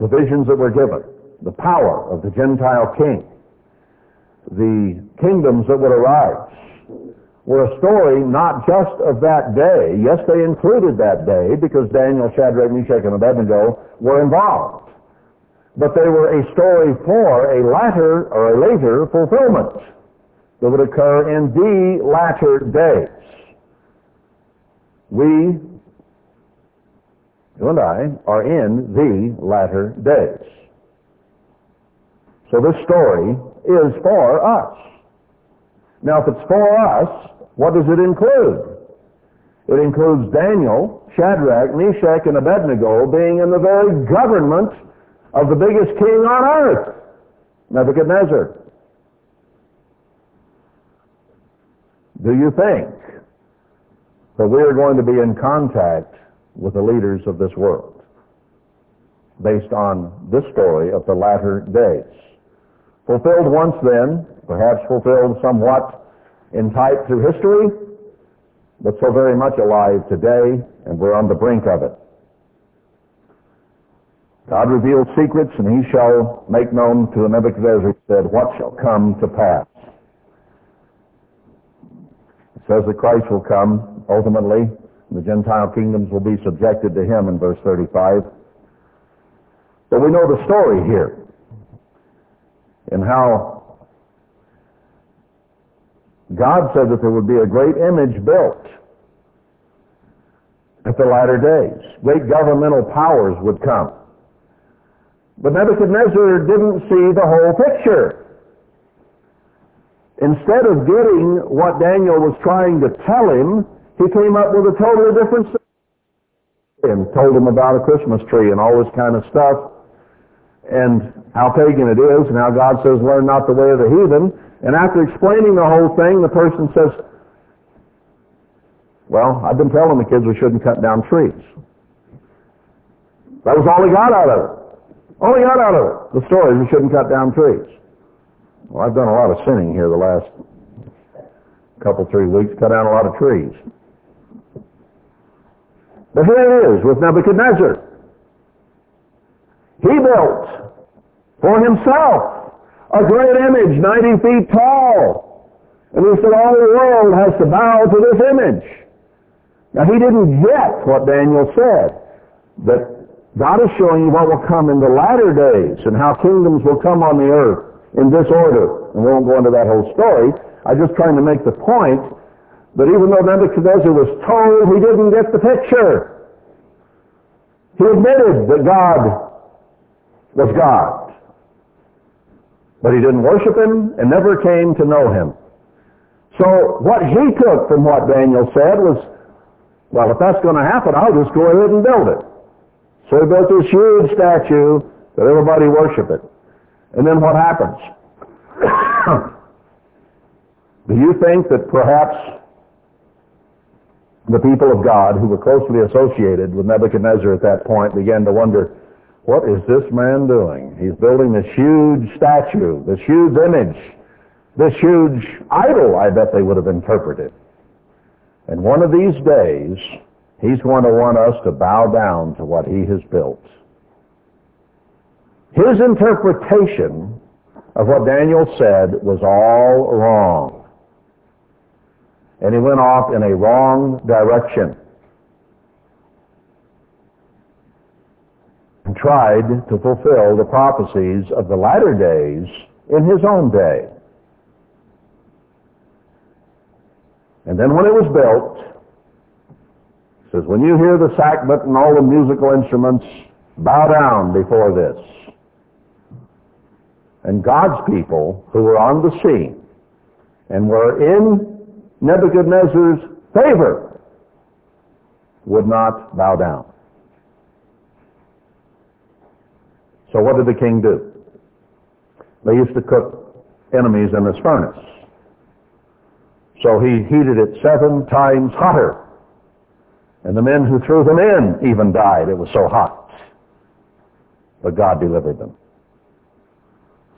the visions that were given, the power of the Gentile king, the kingdoms that would arise were a story not just of that day. Yes, they included that day because Daniel, Shadrach, Meshach, and Abednego were involved. But they were a story for a latter or a later fulfillment. that would occur in the latter days. We, you and I, are in the latter days. So this story is for us. Now, if it's for us, what does it include? It includes Daniel, Shadrach, Meshach, and Abednego being in the very government of the biggest king on earth, Nebuchadnezzar. Do you think that we are going to be in contact with the leaders of this world based on this story of the latter days? Fulfilled once then, perhaps fulfilled somewhat in type through history, but so very much alive today, and we're on the brink of it. God revealed secrets, and he shall make known to the Nebuchadnezzar, said, what shall come to pass. It says that Christ will come ultimately, and the Gentile kingdoms will be subjected to him in verse 35. But we know the story here and how God said that there would be a great image built at the latter days. Great governmental powers would come. But Nebuchadnezzar didn't see the whole picture. Instead of getting what Daniel was trying to tell him, he came up with a totally different story and told him about a Christmas tree and all this kind of stuff and how pagan it is, and how God says, learn not the way of the heathen. And after explaining the whole thing, the person says, well, I've been telling the kids we shouldn't cut down trees. That was all he got out of it. All he got out of it. The story we shouldn't cut down trees. Well, I've done a lot of sinning here the last couple, three weeks, cut down a lot of trees. But here it is with Nebuchadnezzar. He built for himself a great image 90 feet tall. And he said all the world has to bow to this image. Now he didn't get what Daniel said, that God is showing you what will come in the latter days and how kingdoms will come on the earth in this order. And we won't go into that whole story. I'm just trying to make the point that even though Nebuchadnezzar was told he didn't get the picture, he admitted that God was God. But he didn't worship him and never came to know him. So what he took from what Daniel said was, well, if that's going to happen, I'll just go ahead and build it. So he built this huge statue that everybody worship it. And then what happens? Do you think that perhaps the people of God who were closely associated with Nebuchadnezzar at that point began to wonder, what is this man doing? He's building this huge statue, this huge image, this huge idol, I bet they would have interpreted. And one of these days, he's going to want us to bow down to what he has built. His interpretation of what Daniel said was all wrong. And he went off in a wrong direction. and tried to fulfill the prophecies of the latter days in his own day. And then when it was built, it says, when you hear the sackbut and all the musical instruments, bow down before this. And God's people who were on the scene and were in Nebuchadnezzar's favor would not bow down. So what did the king do? They used to cook enemies in this furnace. So he heated it seven times hotter. And the men who threw them in even died. It was so hot. But God delivered them.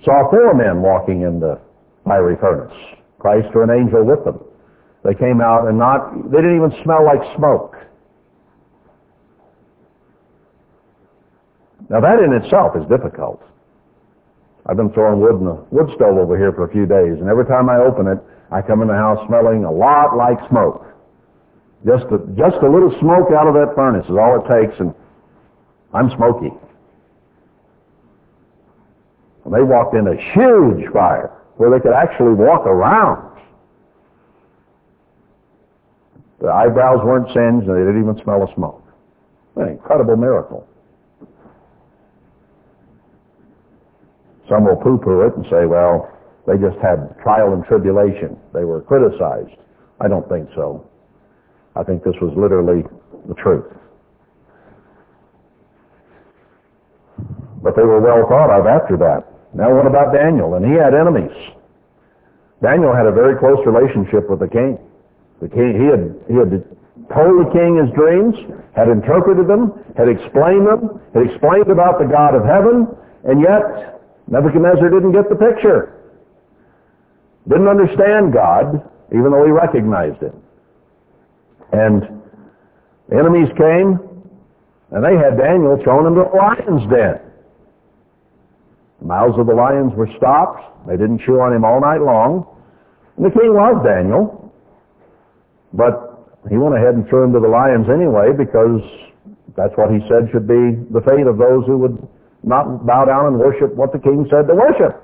Saw four men walking in the fiery furnace. Christ or an angel with them. They came out and not, they didn't even smell like smoke. Now that in itself is difficult. I've been throwing wood in a wood stove over here for a few days, and every time I open it, I come in the house smelling a lot like smoke. Just a, just a little smoke out of that furnace is all it takes, and I'm smoky. And they walked in a huge fire where they could actually walk around. The eyebrows weren't singed, and they didn't even smell the smoke. An incredible miracle. Some will poo-poo it and say, well, they just had trial and tribulation. They were criticized. I don't think so. I think this was literally the truth. But they were well thought of after that. Now what about Daniel? And he had enemies. Daniel had a very close relationship with the king. The king, he had, he had told the king his dreams, had interpreted them, had explained them, had explained about the God of heaven, and yet Nebuchadnezzar didn't get the picture. Didn't understand God, even though he recognized him. And enemies came, and they had Daniel thrown into a lion's den. The mouths of the lions were stopped. They didn't chew on him all night long. And the king loved Daniel. But he went ahead and threw him to the lions anyway because that's what he said should be the fate of those who would not bow down and worship what the king said to worship.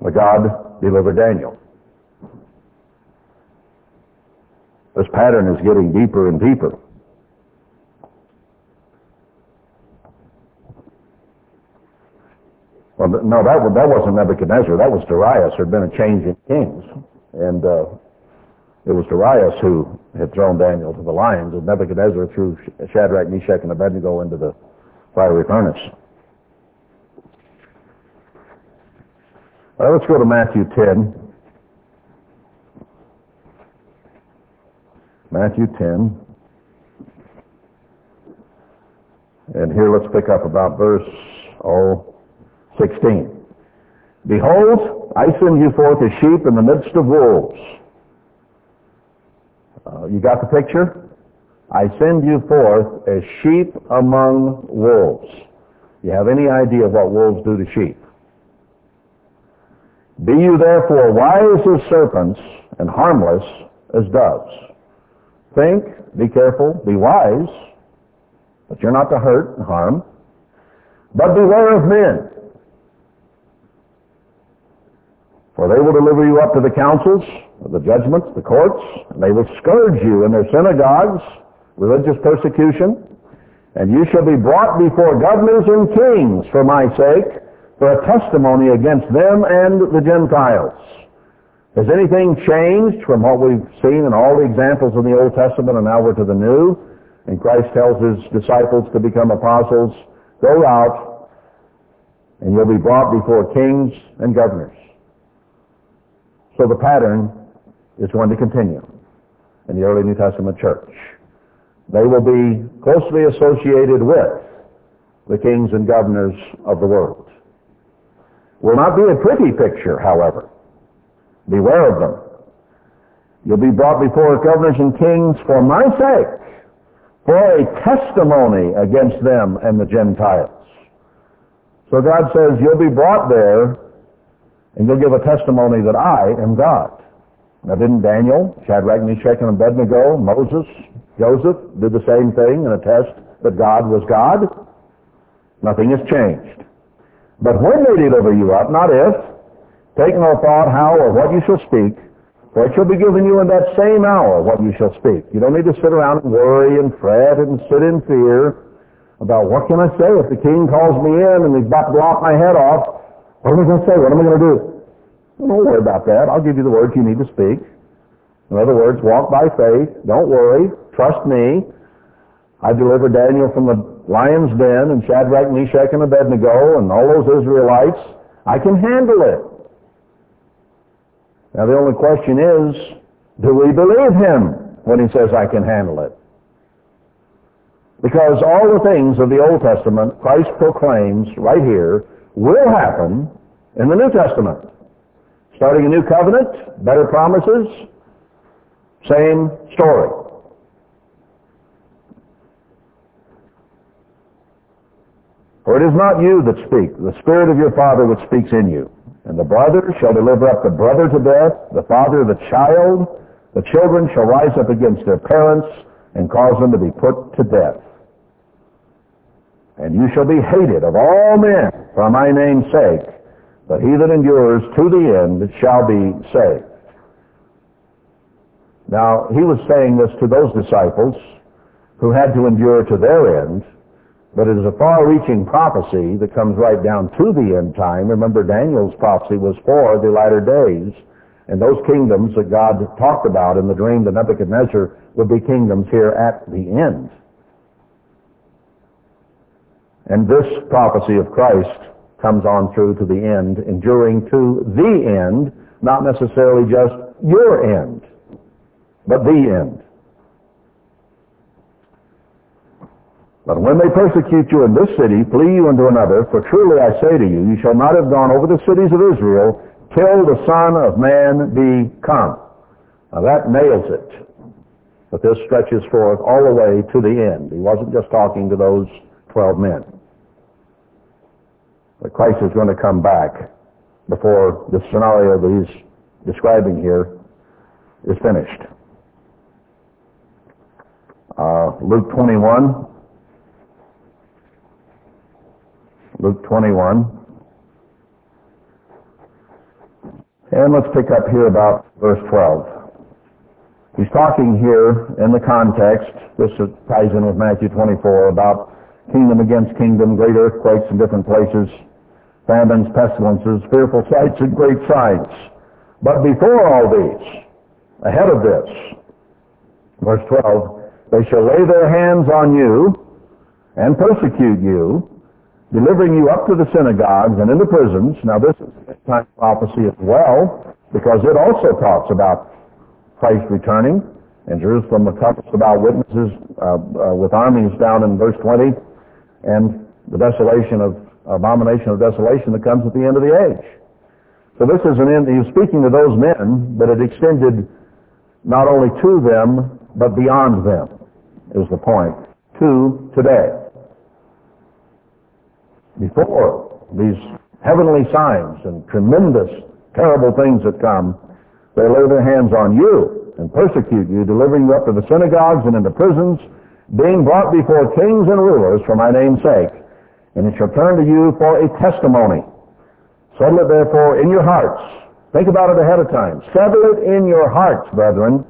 But God delivered Daniel. This pattern is getting deeper and deeper. Well, no, that, that wasn't Nebuchadnezzar. That was Darius. There had been a change in kings. And uh, it was Darius who had thrown Daniel to the lions, and Nebuchadnezzar threw Shadrach, Meshach, and Abednego into the fiery furnace. Well, let's go to Matthew 10. Matthew 10. And here let's pick up about verse, oh, 16. Behold, I send you forth as sheep in the midst of wolves. Uh, you got the picture? I send you forth as sheep among wolves. You have any idea what wolves do to sheep? Be you therefore wise as serpents and harmless as doves. Think, be careful, be wise, but you're not to hurt and harm. But beware of men, For they will deliver you up to the councils, the judgments, the courts, and they will scourge you in their synagogues, religious persecution, and you shall be brought before governors and kings for my sake, for a testimony against them and the Gentiles. Has anything changed from what we've seen in all the examples in the Old Testament and now we're to the New? And Christ tells his disciples to become apostles, go out and you'll be brought before kings and governors. So the pattern is going to continue in the early New Testament church. They will be closely associated with the kings and governors of the world. Will not be a pretty picture, however. Beware of them. You'll be brought before governors and kings for my sake, for a testimony against them and the Gentiles. So God says you'll be brought there and you'll give a testimony that I am God. Now didn't Daniel, Shadrach, Meshach, and Abednego, Moses, Joseph did the same thing and attest that God was God? Nothing has changed. But when they deliver you up, not if, take no thought how or what you shall speak, for it shall be given you in that same hour what you shall speak. You don't need to sit around and worry and fret and sit in fear about what can I say if the king calls me in and he's about to lop my head off. What am I going to say? What am I going to do? Don't worry about that. I'll give you the words you need to speak. In other words, walk by faith. Don't worry. Trust me. I delivered Daniel from the lion's den and Shadrach, Meshach, and Abednego and all those Israelites. I can handle it. Now the only question is, do we believe him when he says I can handle it? Because all the things of the Old Testament, Christ proclaims right here, will happen in the New Testament. Starting a new covenant, better promises, same story. For it is not you that speak, the Spirit of your Father which speaks in you. And the brother shall deliver up the brother to death, the father the child. The children shall rise up against their parents and cause them to be put to death. And you shall be hated of all men for my name's sake, but he that endures to the end shall be saved. Now, he was saying this to those disciples who had to endure to their end, but it is a far-reaching prophecy that comes right down to the end time. Remember, Daniel's prophecy was for the latter days, and those kingdoms that God talked about in the dream to Nebuchadnezzar would be kingdoms here at the end. And this prophecy of Christ comes on through to the end, enduring to the end, not necessarily just your end, but the end. But when they persecute you in this city, flee you into another, for truly I say to you, you shall not have gone over the cities of Israel till the Son of Man be come. Now that nails it. But this stretches forth all the way to the end. He wasn't just talking to those 12 men. But Christ is going to come back before the scenario that he's describing here is finished. Uh, Luke 21. Luke 21. And let's pick up here about verse 12. He's talking here in the context, this ties in with Matthew 24, about kingdom against kingdom, great earthquakes in different places, famines, pestilences, fearful sights, and great signs. But before all these, ahead of this, verse 12, they shall lay their hands on you and persecute you, delivering you up to the synagogues and into prisons. Now this is a time prophecy as well, because it also talks about Christ returning, and Jerusalem encompassed about witnesses uh, uh, with armies down in verse 20, and the desolation of abomination of desolation that comes at the end of the age. So this is an end, he was speaking to those men, but it extended not only to them, but beyond them, is the point, to today. Before these heavenly signs and tremendous, terrible things that come, they lay their hands on you and persecute you, delivering you up to the synagogues and into prisons, being brought before kings and rulers for my name's sake and it shall turn to you for a testimony. Settle it therefore in your hearts. Think about it ahead of time. Settle it in your hearts, brethren.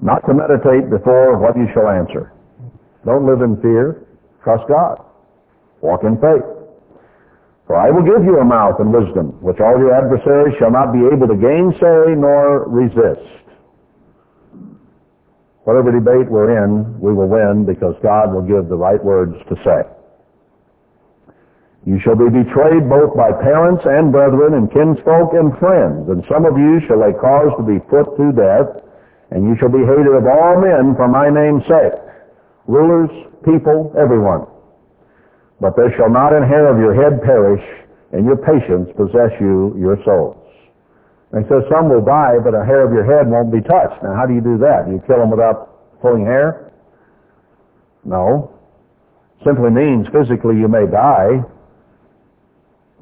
Not to meditate before what you shall answer. Don't live in fear. Trust God. Walk in faith. For I will give you a mouth and wisdom, which all your adversaries shall not be able to gainsay nor resist. Whatever debate we're in, we will win because God will give the right words to say. You shall be betrayed both by parents and brethren and kinsfolk and friends, and some of you shall lay cause to be put to death, and you shall be hated of all men for my name's sake, rulers, people, everyone. But there shall not an hair of your head perish, and your patience possess you your souls. And so some will die, but a hair of your head won't be touched. Now, how do you do that? Do you kill them without pulling hair? No. Simply means physically you may die,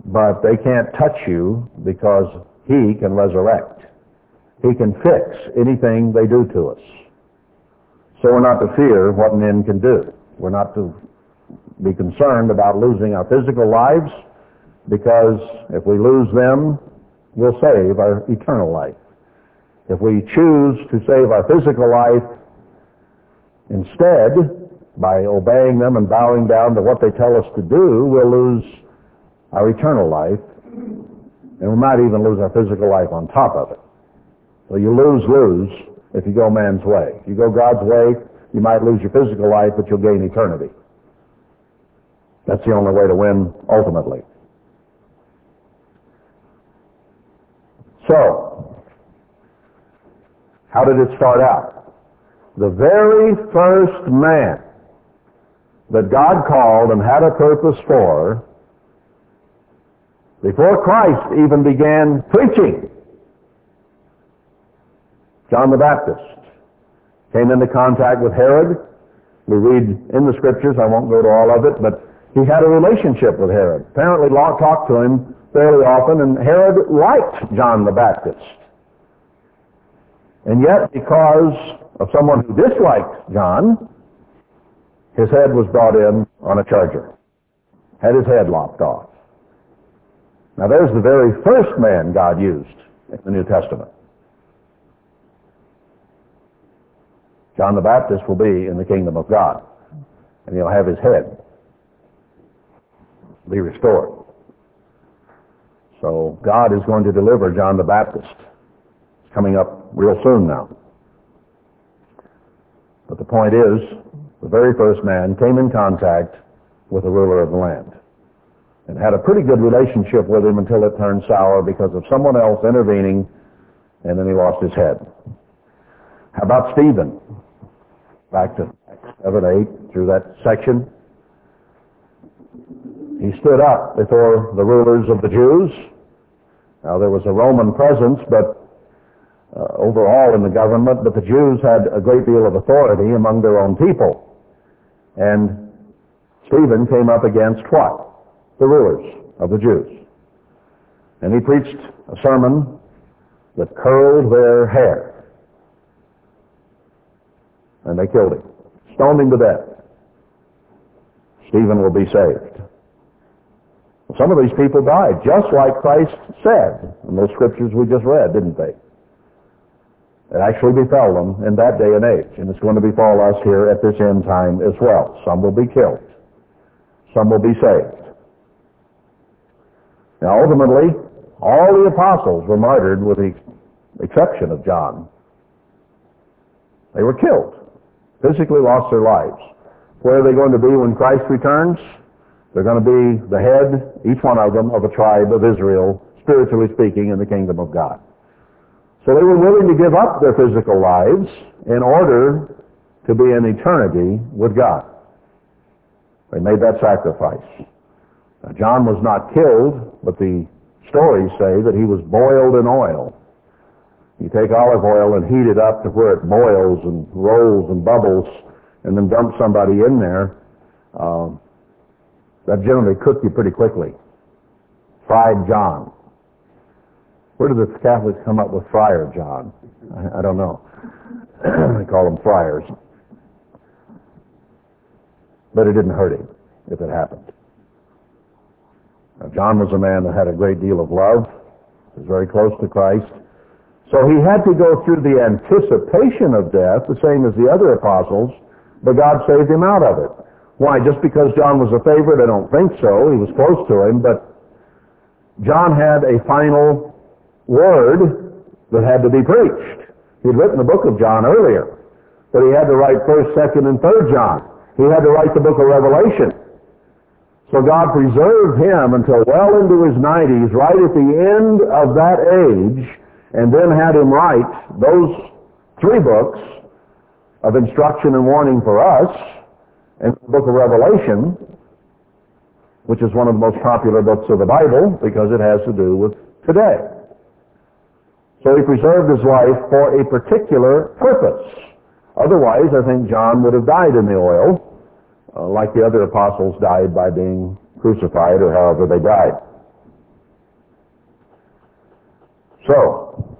but they can't touch you because he can resurrect. He can fix anything they do to us. So we're not to fear what men can do. We're not to be concerned about losing our physical lives because if we lose them, will save our eternal life. If we choose to save our physical life instead, by obeying them and bowing down to what they tell us to do, we'll lose our eternal life, and we might even lose our physical life on top of it. So you lose-lose if you go man's way. If you go God's way, you might lose your physical life, but you'll gain eternity. That's the only way to win ultimately. So, how did it start out? The very first man that God called and had a purpose for, before Christ even began preaching, John the Baptist came into contact with Herod. We read in the scriptures, I won't go to all of it, but he had a relationship with Herod. Apparently, Lot talked to him fairly often, and Herod liked John the Baptist. And yet, because of someone who disliked John, his head was brought in on a charger. Had his head lopped off. Now there's the very first man God used in the New Testament. John the Baptist will be in the kingdom of God, and he'll have his head be restored. So God is going to deliver John the Baptist. It's coming up real soon now. But the point is, the very first man came in contact with the ruler of the land and had a pretty good relationship with him until it turned sour because of someone else intervening and then he lost his head. How about Stephen? Back to 7, 8, through that section. He stood up before the rulers of the Jews. Now there was a Roman presence, but uh, overall in the government, but the Jews had a great deal of authority among their own people. And Stephen came up against what? The rulers of the Jews. And he preached a sermon that curled their hair. And they killed him. Stoned him to death. Stephen will be saved. Some of these people died, just like Christ said in those scriptures we just read, didn't they? It actually befell them in that day and age, and it's going to befall us here at this end time as well. Some will be killed. Some will be saved. Now ultimately, all the apostles were martyred with the exception of John. They were killed, physically lost their lives. Where are they going to be when Christ returns? They're going to be the head, each one of them, of a tribe of Israel, spiritually speaking, in the kingdom of God. So they were willing to give up their physical lives in order to be in eternity with God. They made that sacrifice. Now, John was not killed, but the stories say that he was boiled in oil. You take olive oil and heat it up to where it boils and rolls and bubbles, and then dump somebody in there. Um, that generally cooked you pretty quickly. Fried John. Where did the Catholics come up with Friar John? I, I don't know. they call them friars. But it didn't hurt him if it happened. Now, John was a man that had a great deal of love, was very close to Christ. So he had to go through the anticipation of death, the same as the other apostles, but God saved him out of it. Why? Just because John was a favorite? I don't think so. He was close to him, but John had a final word that had to be preached. He'd written the book of John earlier, but he had to write 1st, 2nd, and 3rd John. He had to write the book of Revelation. So God preserved him until well into his 90s, right at the end of that age, and then had him write those three books of instruction and warning for us, in the book of Revelation, which is one of the most popular books of the Bible because it has to do with today. So he preserved his life for a particular purpose. Otherwise, I think John would have died in the oil, uh, like the other apostles died by being crucified or however they died. So,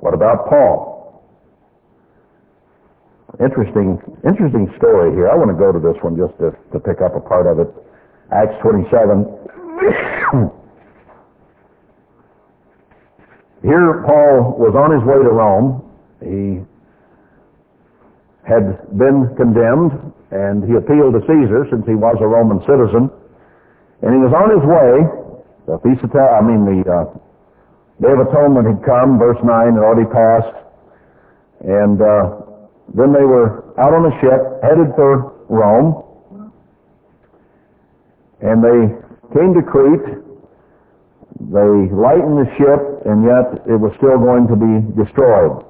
what about Paul? Interesting, interesting story here. I want to go to this one just to, to pick up a part of it. Acts 27. here Paul was on his way to Rome. He had been condemned and he appealed to Caesar since he was a Roman citizen. And he was on his way. The feast of, I mean the uh, Day of Atonement had come, verse 9 had already passed. And uh, then they were out on a ship headed for Rome. And they came to Crete. They lightened the ship, and yet it was still going to be destroyed.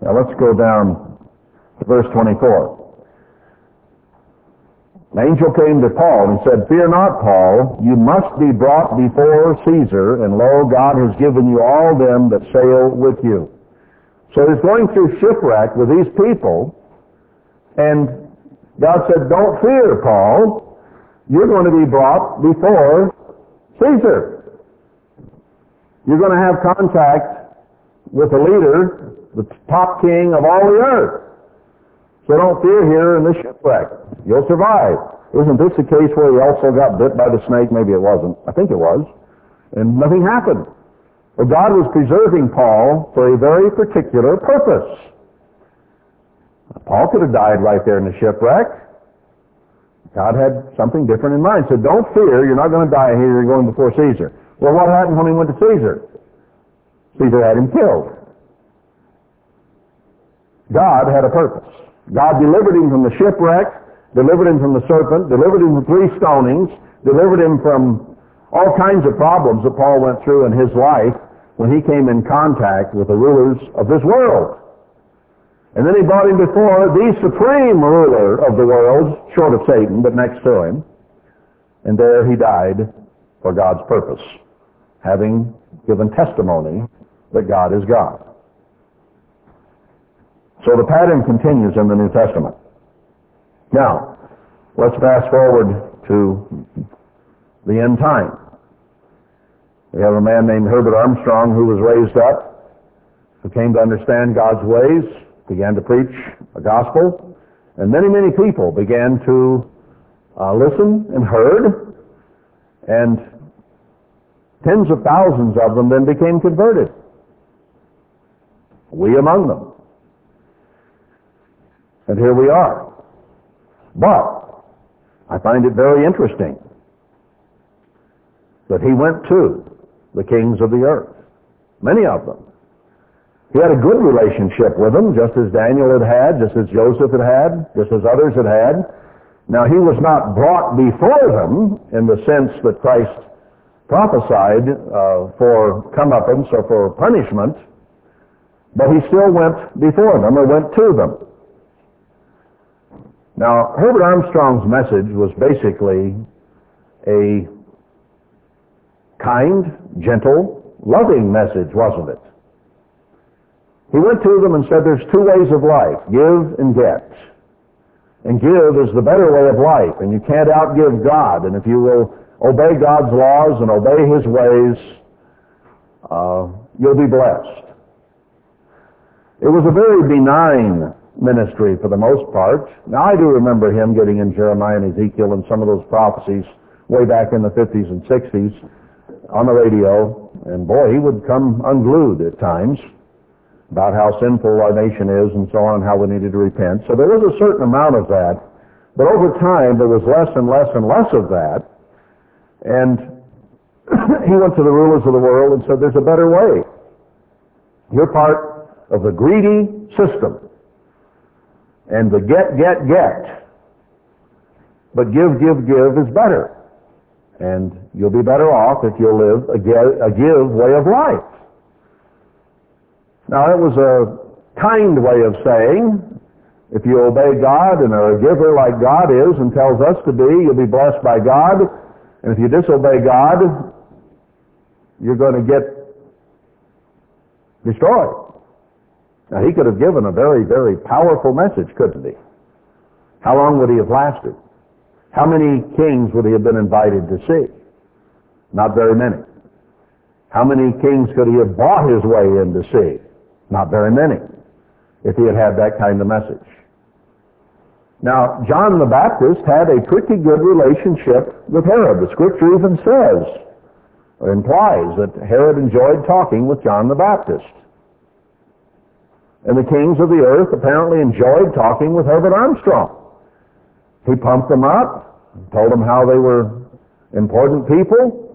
Now let's go down to verse 24. An angel came to Paul and said, Fear not, Paul, you must be brought before Caesar, and lo, God has given you all them that sail with you. So he's going through shipwreck with these people, and God said, don't fear, Paul. You're going to be brought before Caesar. You're going to have contact with the leader, the top king of all the earth. So don't fear here in this shipwreck. You'll survive. Isn't this the case where he also got bit by the snake? Maybe it wasn't. I think it was. And nothing happened. Well, God was preserving Paul for a very particular purpose. Paul could have died right there in the shipwreck. God had something different in mind. So don't fear, you're not going to die here, you're going before Caesar. Well, what happened when he went to Caesar? Caesar had him killed. God had a purpose. God delivered him from the shipwreck, delivered him from the serpent, delivered him from three stonings, delivered him from all kinds of problems that Paul went through in his life when he came in contact with the rulers of this world. And then he brought him before the supreme ruler of the world, short of Satan, but next to him. And there he died for God's purpose, having given testimony that God is God. So the pattern continues in the New Testament. Now, let's fast forward to the end time. We have a man named Herbert Armstrong who was raised up, who came to understand God's ways, began to preach a gospel, and many, many people began to uh, listen and heard, and tens of thousands of them then became converted. We among them. And here we are. But I find it very interesting that he went to the kings of the earth, many of them. He had a good relationship with them, just as Daniel had had, just as Joseph had had, just as others had had. Now he was not brought before them in the sense that Christ prophesied uh, for comeuppance or for punishment, but he still went before them or went to them. Now, Herbert Armstrong's message was basically a kind, gentle, loving message, wasn't it? He went to them and said there's two ways of life, give and get. And give is the better way of life, and you can't outgive God. And if you will obey God's laws and obey His ways, uh, you'll be blessed. It was a very benign ministry for the most part. Now I do remember him getting in Jeremiah and Ezekiel and some of those prophecies way back in the 50s and 60s on the radio, and boy, he would come unglued at times about how sinful our nation is and so on, and how we needed to repent. So there was a certain amount of that, but over time there was less and less and less of that, and he went to the rulers of the world and said, there's a better way. You're part of the greedy system and the get, get, get. But give, give, give is better. And you'll be better off if you'll live a give, a give way of life. Now it was a kind way of saying, if you obey God and are a giver like God is and tells us to be, you'll be blessed by God. And if you disobey God, you're going to get destroyed. Now he could have given a very, very powerful message, couldn't he? How long would he have lasted? How many kings would he have been invited to see? Not very many. How many kings could he have bought his way in to see? Not very many, if he had had that kind of message. Now, John the Baptist had a pretty good relationship with Herod. The scripture even says, or implies, that Herod enjoyed talking with John the Baptist. And the kings of the earth apparently enjoyed talking with Herbert Armstrong. He pumped them up, told them how they were important people,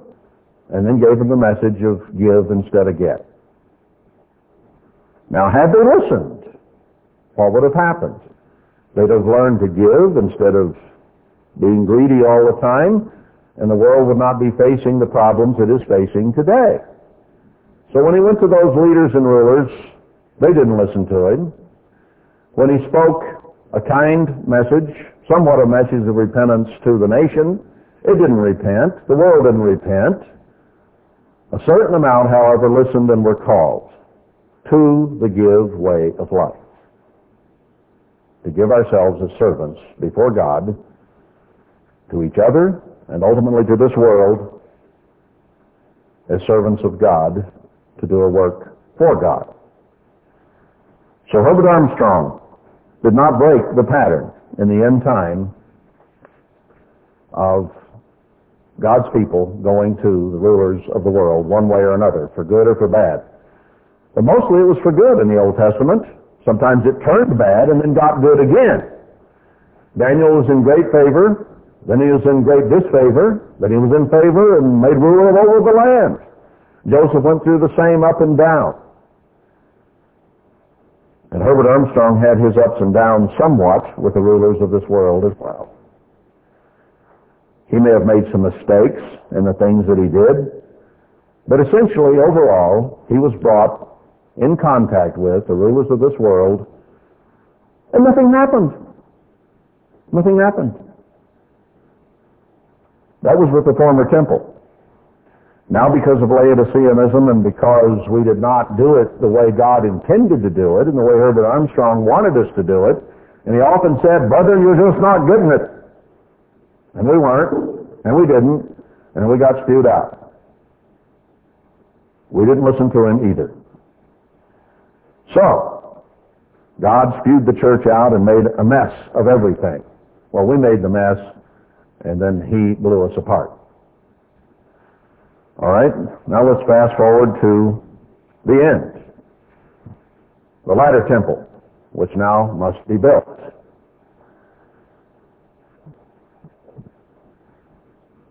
and then gave them the message of give instead of get. Now, had they listened, what would have happened? They'd have learned to give instead of being greedy all the time, and the world would not be facing the problems it is facing today. So when he went to those leaders and rulers, they didn't listen to him. When he spoke a kind message, somewhat a message of repentance to the nation, it didn't repent. The world didn't repent. A certain amount, however, listened and were called to the give way of life. To give ourselves as servants before God, to each other, and ultimately to this world, as servants of God, to do a work for God. So Herbert Armstrong did not break the pattern in the end time of God's people going to the rulers of the world one way or another, for good or for bad. But mostly it was for good in the Old Testament. Sometimes it turned bad and then got good again. Daniel was in great favor, then he was in great disfavor, then he was in favor and made ruler over the land. Joseph went through the same up and down. And Herbert Armstrong had his ups and downs somewhat with the rulers of this world as well. He may have made some mistakes in the things that he did, but essentially, overall, he was brought in contact with the rulers of this world, and nothing happened. Nothing happened. That was with the former temple. Now because of Laodiceanism and because we did not do it the way God intended to do it and the way Herbert Armstrong wanted us to do it, and he often said, brother, you're just not getting it. And we weren't, and we didn't, and we got spewed out. We didn't listen to him either. So, God spewed the church out and made a mess of everything. Well, we made the mess, and then he blew us apart. All right, now let's fast forward to the end. The latter temple, which now must be built.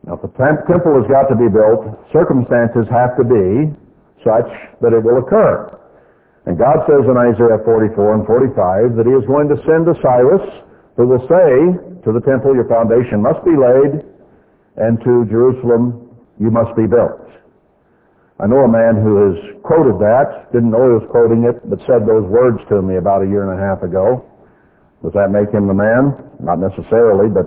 Now, if the temple has got to be built, circumstances have to be such that it will occur. And God says in Isaiah 44 and 45 that he is going to send a Cyrus who will say to the temple, your foundation must be laid, and to Jerusalem, you must be built. I know a man who has quoted that, didn't know he was quoting it, but said those words to me about a year and a half ago. Does that make him the man? Not necessarily, but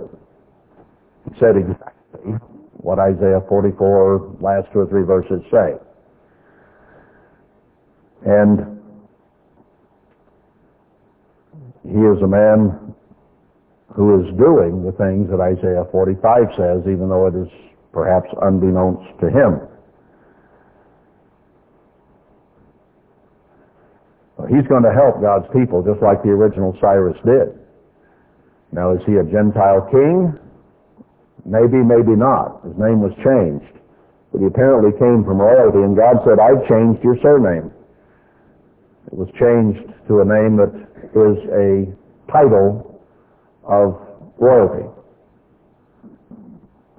he said exactly what Isaiah 44, last two or three verses say. And he is a man who is doing the things that Isaiah 45 says, even though it is perhaps unbeknownst to him. He's going to help God's people just like the original Cyrus did. Now, is he a Gentile king? Maybe, maybe not. His name was changed. But he apparently came from royalty, and God said, I've changed your surname. It was changed to a name that is a title of royalty.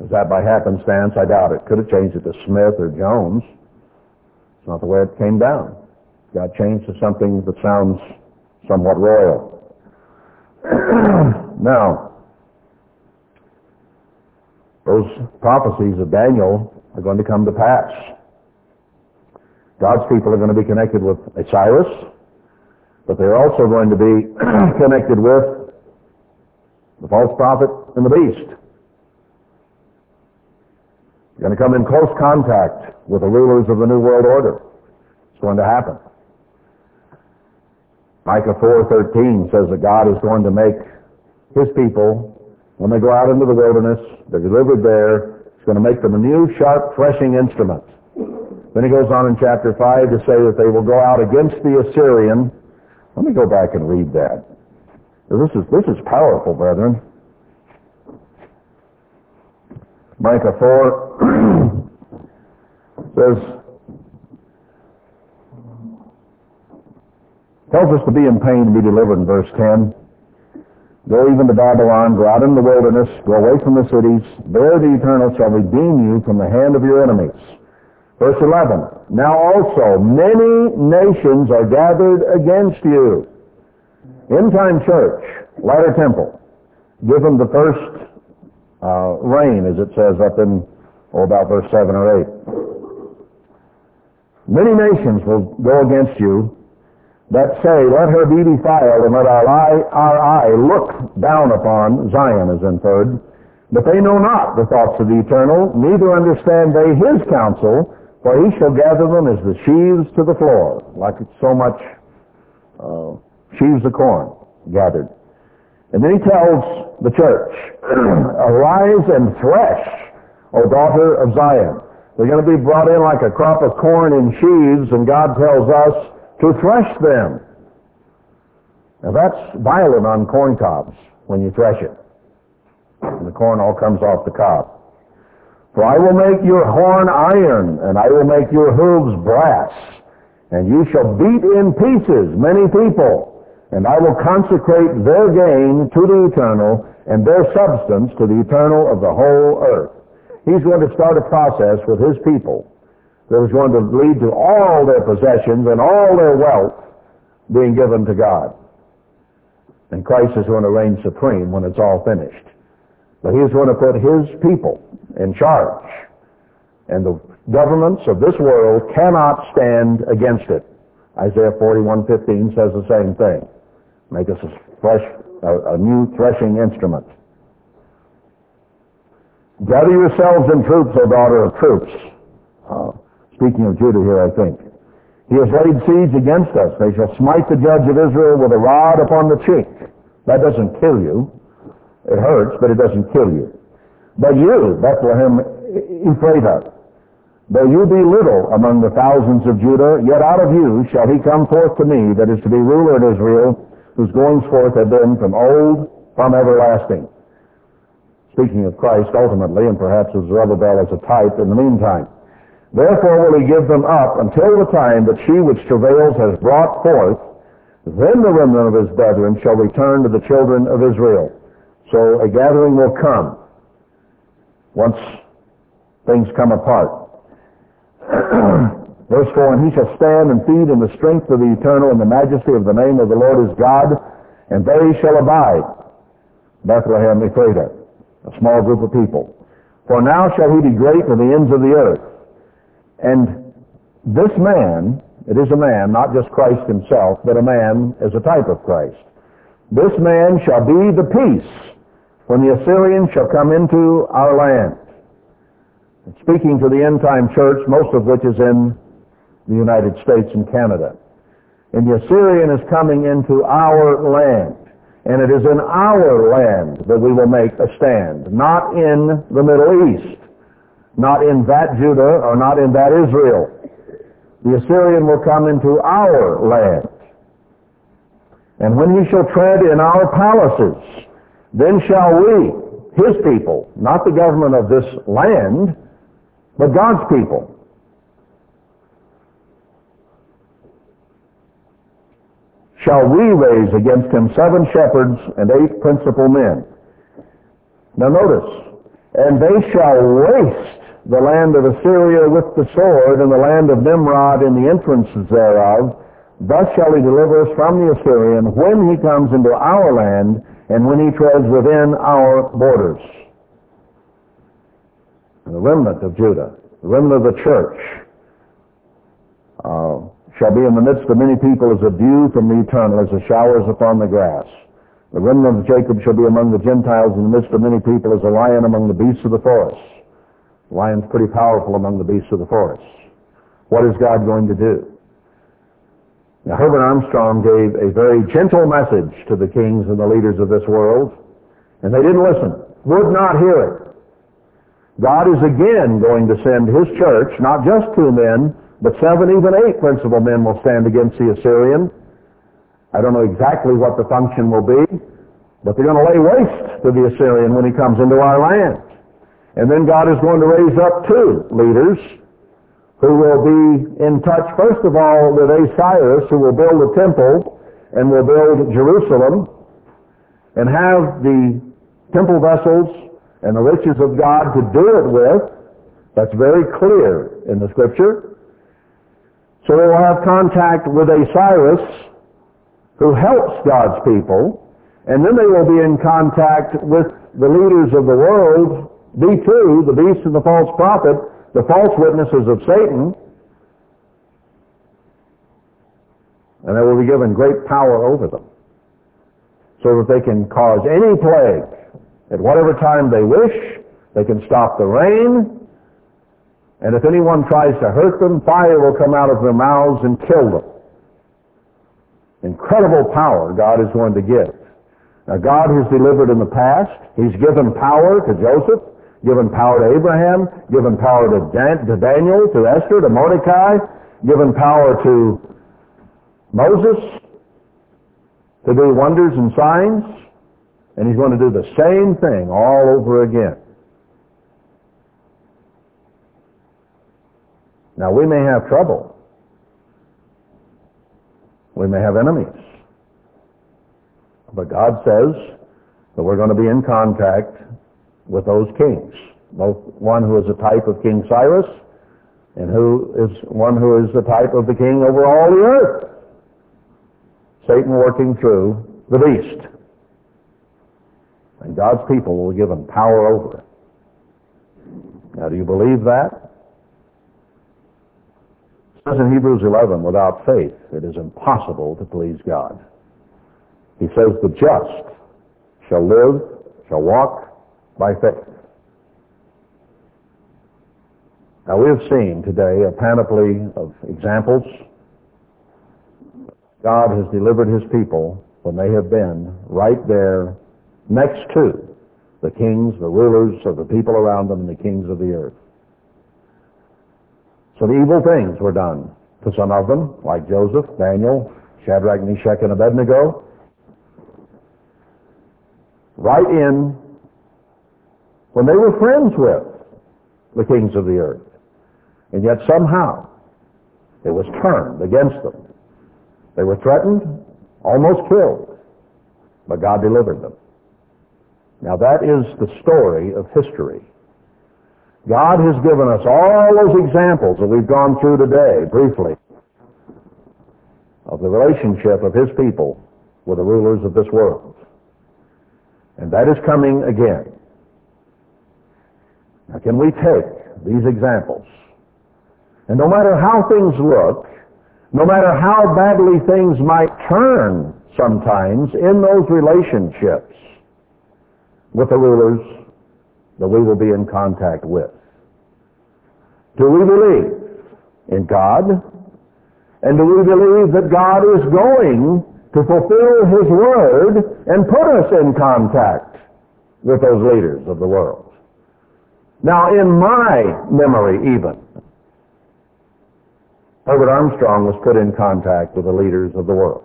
Is that by happenstance? I doubt it. Could have changed it to Smith or Jones. It's not the way it came down. It got changed to something that sounds somewhat royal. now, those prophecies of Daniel are going to come to pass. God's people are going to be connected with Cyrus, but they're also going to be connected with the false prophet and the beast. You're going to come in close contact with the rulers of the New World Order. It's going to happen. Micah 4.13 says that God is going to make his people, when they go out into the wilderness, they're delivered there, he's going to make them a new, sharp, threshing instrument. Then he goes on in chapter 5 to say that they will go out against the Assyrian let me go back and read that. This is, this is powerful, brethren. Micah 4 says, tells us to be in pain to be delivered in verse 10. Go even to Babylon, go out in the wilderness, go away from the cities. There the Eternal shall redeem you from the hand of your enemies. Verse 11, Now also many nations are gathered against you. End time church, latter temple, give them the first uh, rain, as it says up in, oh, about verse 7 or 8. Many nations will go against you that say, Let her be defiled, and let our eye, our eye look down upon, Zion is inferred, but they know not the thoughts of the eternal, neither understand they his counsel, for he shall gather them as the sheaves to the floor, like it's so much uh, sheaves of corn gathered. And then he tells the church, Arise and thresh, O daughter of Zion. They're going to be brought in like a crop of corn in sheaves, and God tells us to thresh them. Now that's violent on corn cobs when you thresh it. And the corn all comes off the cob. For I will make your horn iron, and I will make your hooves brass, and you shall beat in pieces many people, and I will consecrate their gain to the eternal, and their substance to the eternal of the whole earth. He's going to start a process with his people that is going to lead to all their possessions and all their wealth being given to God. And Christ is going to reign supreme when it's all finished. But he's going to put his people in charge. And the governments of this world cannot stand against it. Isaiah 41:15 says the same thing. Make us a fresh, a, a new threshing instrument. Gather yourselves in troops, O daughter of troops. Uh, speaking of Judah here, I think. He has laid siege against us. They shall smite the judge of Israel with a rod upon the cheek. That doesn't kill you. It hurts, but it doesn't kill you. But you, Bethlehem Ephrathah, though you be little among the thousands of Judah, yet out of you shall he come forth to me that is to be ruler in Israel, whose goings forth have been from old, from everlasting. Speaking of Christ ultimately, and perhaps as Zerubbabel as a type in the meantime. Therefore will he give them up until the time that she which travails has brought forth. Then the remnant of his brethren shall return to the children of Israel. So a gathering will come once things come apart. Verse 4, And he shall stand and feed in the strength of the eternal and the majesty of the name of the Lord his God, and they shall abide. Bethlehem Ephrathah, a small group of people. For now shall he be great to the ends of the earth. And this man, it is a man, not just Christ himself, but a man as a type of Christ. This man shall be the peace when the Assyrians shall come into our land. Speaking to the end time church, most of which is in the United States and Canada. And the Assyrian is coming into our land. And it is in our land that we will make a stand, not in the Middle East not in that Judah or not in that Israel. The Assyrian will come into our land. And when he shall tread in our palaces, then shall we, his people, not the government of this land, but God's people, shall we raise against him seven shepherds and eight principal men. Now notice, and they shall waste the land of Assyria with the sword, and the land of Nimrod in the entrances thereof. Thus shall he deliver us from the Assyrian when he comes into our land, and when he treads within our borders. And the remnant of Judah, the remnant of the church, uh, shall be in the midst of many people as a dew from the eternal, as the showers upon the grass. The remnant of Jacob shall be among the Gentiles in the midst of many people as a lion among the beasts of the forest. Lion's pretty powerful among the beasts of the forest. What is God going to do? Now, Herbert Armstrong gave a very gentle message to the kings and the leaders of this world, and they didn't listen, would not hear it. God is again going to send his church, not just two men, but seven, even eight principal men will stand against the Assyrian. I don't know exactly what the function will be, but they're going to lay waste to the Assyrian when he comes into our land. And then God is going to raise up two leaders who will be in touch, first of all, with a Cyrus, who will build a temple and will build Jerusalem and have the temple vessels and the riches of God to do it with. That's very clear in the scripture. So they will have contact with a Cyrus, who helps God's people, and then they will be in contact with the leaders of the world B2, the beast and the false prophet, the false witnesses of Satan, and they will be given great power over them so that they can cause any plague at whatever time they wish. They can stop the rain. And if anyone tries to hurt them, fire will come out of their mouths and kill them. Incredible power God is going to give. Now God has delivered in the past. He's given power to Joseph given power to Abraham, given power to, Dan- to Daniel, to Esther, to Mordecai, given power to Moses, to do wonders and signs, and he's going to do the same thing all over again. Now we may have trouble. We may have enemies. But God says that we're going to be in contact with those kings. Both one who is a type of King Cyrus and who is one who is the type of the king over all the earth. Satan working through the beast. And God's people will give him power over it. Now, do you believe that? Says in Hebrews 11, without faith, it is impossible to please God. He says, the just shall live, shall walk by faith. Now we have seen today a panoply of examples. God has delivered his people when they have been right there next to the kings, the rulers of the people around them, and the kings of the earth. So the evil things were done to some of them, like Joseph, Daniel, Shadrach, Meshach, and Abednego, right in when they were friends with the kings of the earth. And yet somehow it was turned against them. They were threatened, almost killed, but God delivered them. Now that is the story of history. God has given us all those examples that we've gone through today, briefly, of the relationship of His people with the rulers of this world. And that is coming again. Now can we take these examples? And no matter how things look, no matter how badly things might turn sometimes in those relationships with the rulers that we will be in contact with. Do we believe in God? And do we believe that God is going to fulfill His Word and put us in contact with those leaders of the world? Now, in my memory even, Herbert Armstrong was put in contact with the leaders of the world.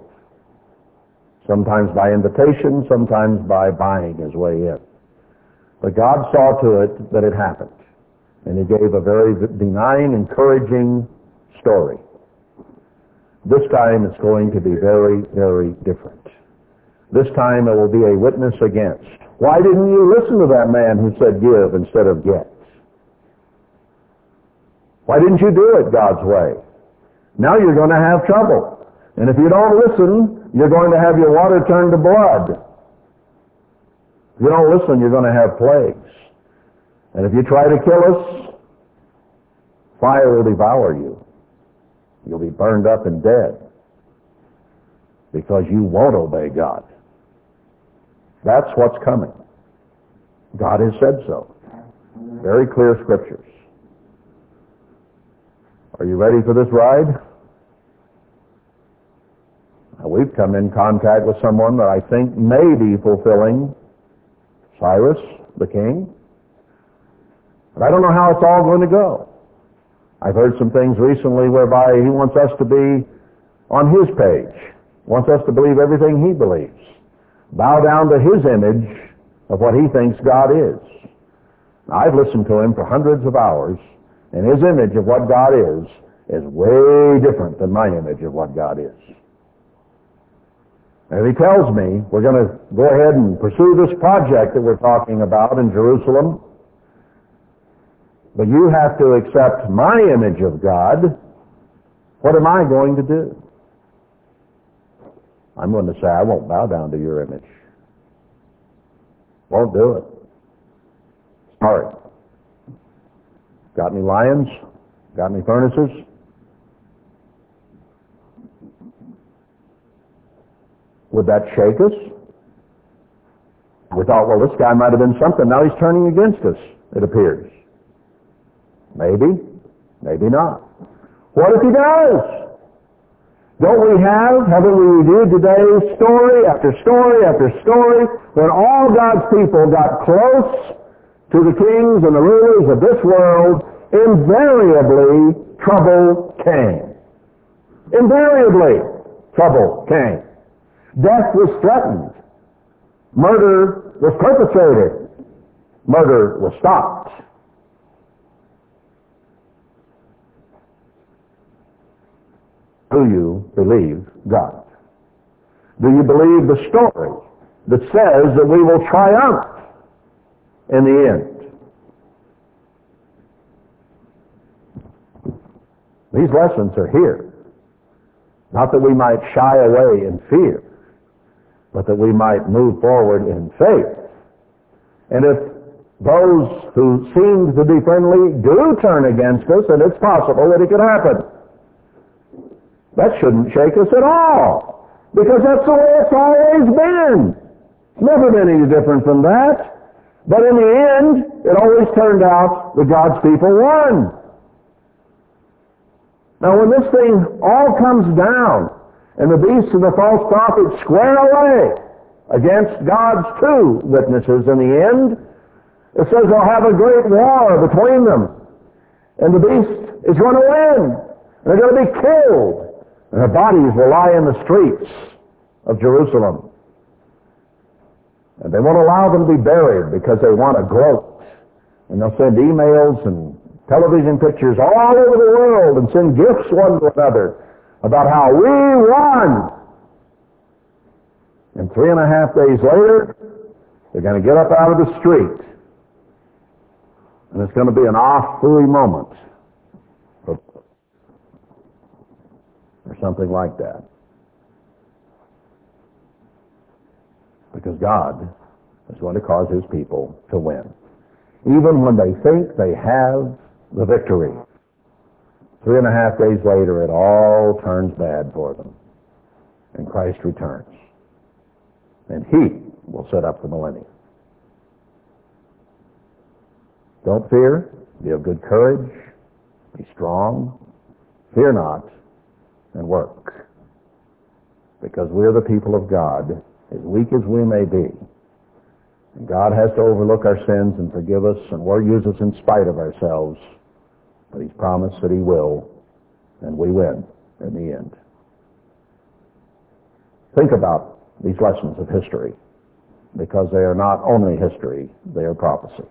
Sometimes by invitation, sometimes by buying his way in. But God saw to it that it happened. And he gave a very benign, encouraging story. This time it's going to be very, very different. This time it will be a witness against. Why didn't you listen to that man who said give instead of get? Why didn't you do it God's way? Now you're going to have trouble. And if you don't listen, you're going to have your water turned to blood. If you don't listen, you're going to have plagues. And if you try to kill us, fire will devour you. You'll be burned up and dead because you won't obey God. That's what's coming. God has said so. Very clear scriptures. Are you ready for this ride? Now, we've come in contact with someone that I think may be fulfilling Cyrus, the king. But I don't know how it's all going to go. I've heard some things recently whereby he wants us to be on his page, wants us to believe everything he believes, bow down to his image of what he thinks God is. I've listened to him for hundreds of hours, and his image of what God is is way different than my image of what God is. And he tells me we're going to go ahead and pursue this project that we're talking about in Jerusalem, but you have to accept my image of God. What am I going to do? I'm going to say, I won't bow down to your image. Won't do it. Sorry. Got any lions? Got any furnaces? Would that shake us? We thought, well, this guy might have been something. Now he's turning against us, it appears. Maybe, maybe not. What if he does? Don't we have, haven't we reviewed today, story after story after story, when all God's people got close to the kings and the rulers of this world, invariably trouble came. Invariably trouble came. Death was threatened. Murder was perpetrated. Murder was stopped. Do you believe God? Do you believe the story that says that we will triumph in the end? These lessons are here. Not that we might shy away in fear, but that we might move forward in faith. And if those who seem to be friendly do turn against us, and it's possible that it could happen, that shouldn't shake us at all. Because that's the way it's always been. It's never been any different from that. But in the end, it always turned out that God's people won. Now when this thing all comes down, and the beast and the false prophet square away against God's two witnesses in the end, it says they'll have a great war between them. And the beast is going to win. And they're going to be killed. And their bodies will lie in the streets of Jerusalem. And they won't allow them to be buried because they want to gloat. And they'll send emails and television pictures all over the world and send gifts one to another about how we won. And three and a half days later, they're going to get up out of the street. And it's going to be an off-hooey moment or something like that. Because God is going to cause his people to win. Even when they think they have the victory. Three and a half days later, it all turns bad for them. And Christ returns. And he will set up the millennium. Don't fear. Be of good courage. Be strong. Fear not and work. Because we're the people of God, as weak as we may be. And God has to overlook our sins and forgive us and use us in spite of ourselves. But He's promised that He will, and we win in the end. Think about these lessons of history, because they are not only history, they are prophecy.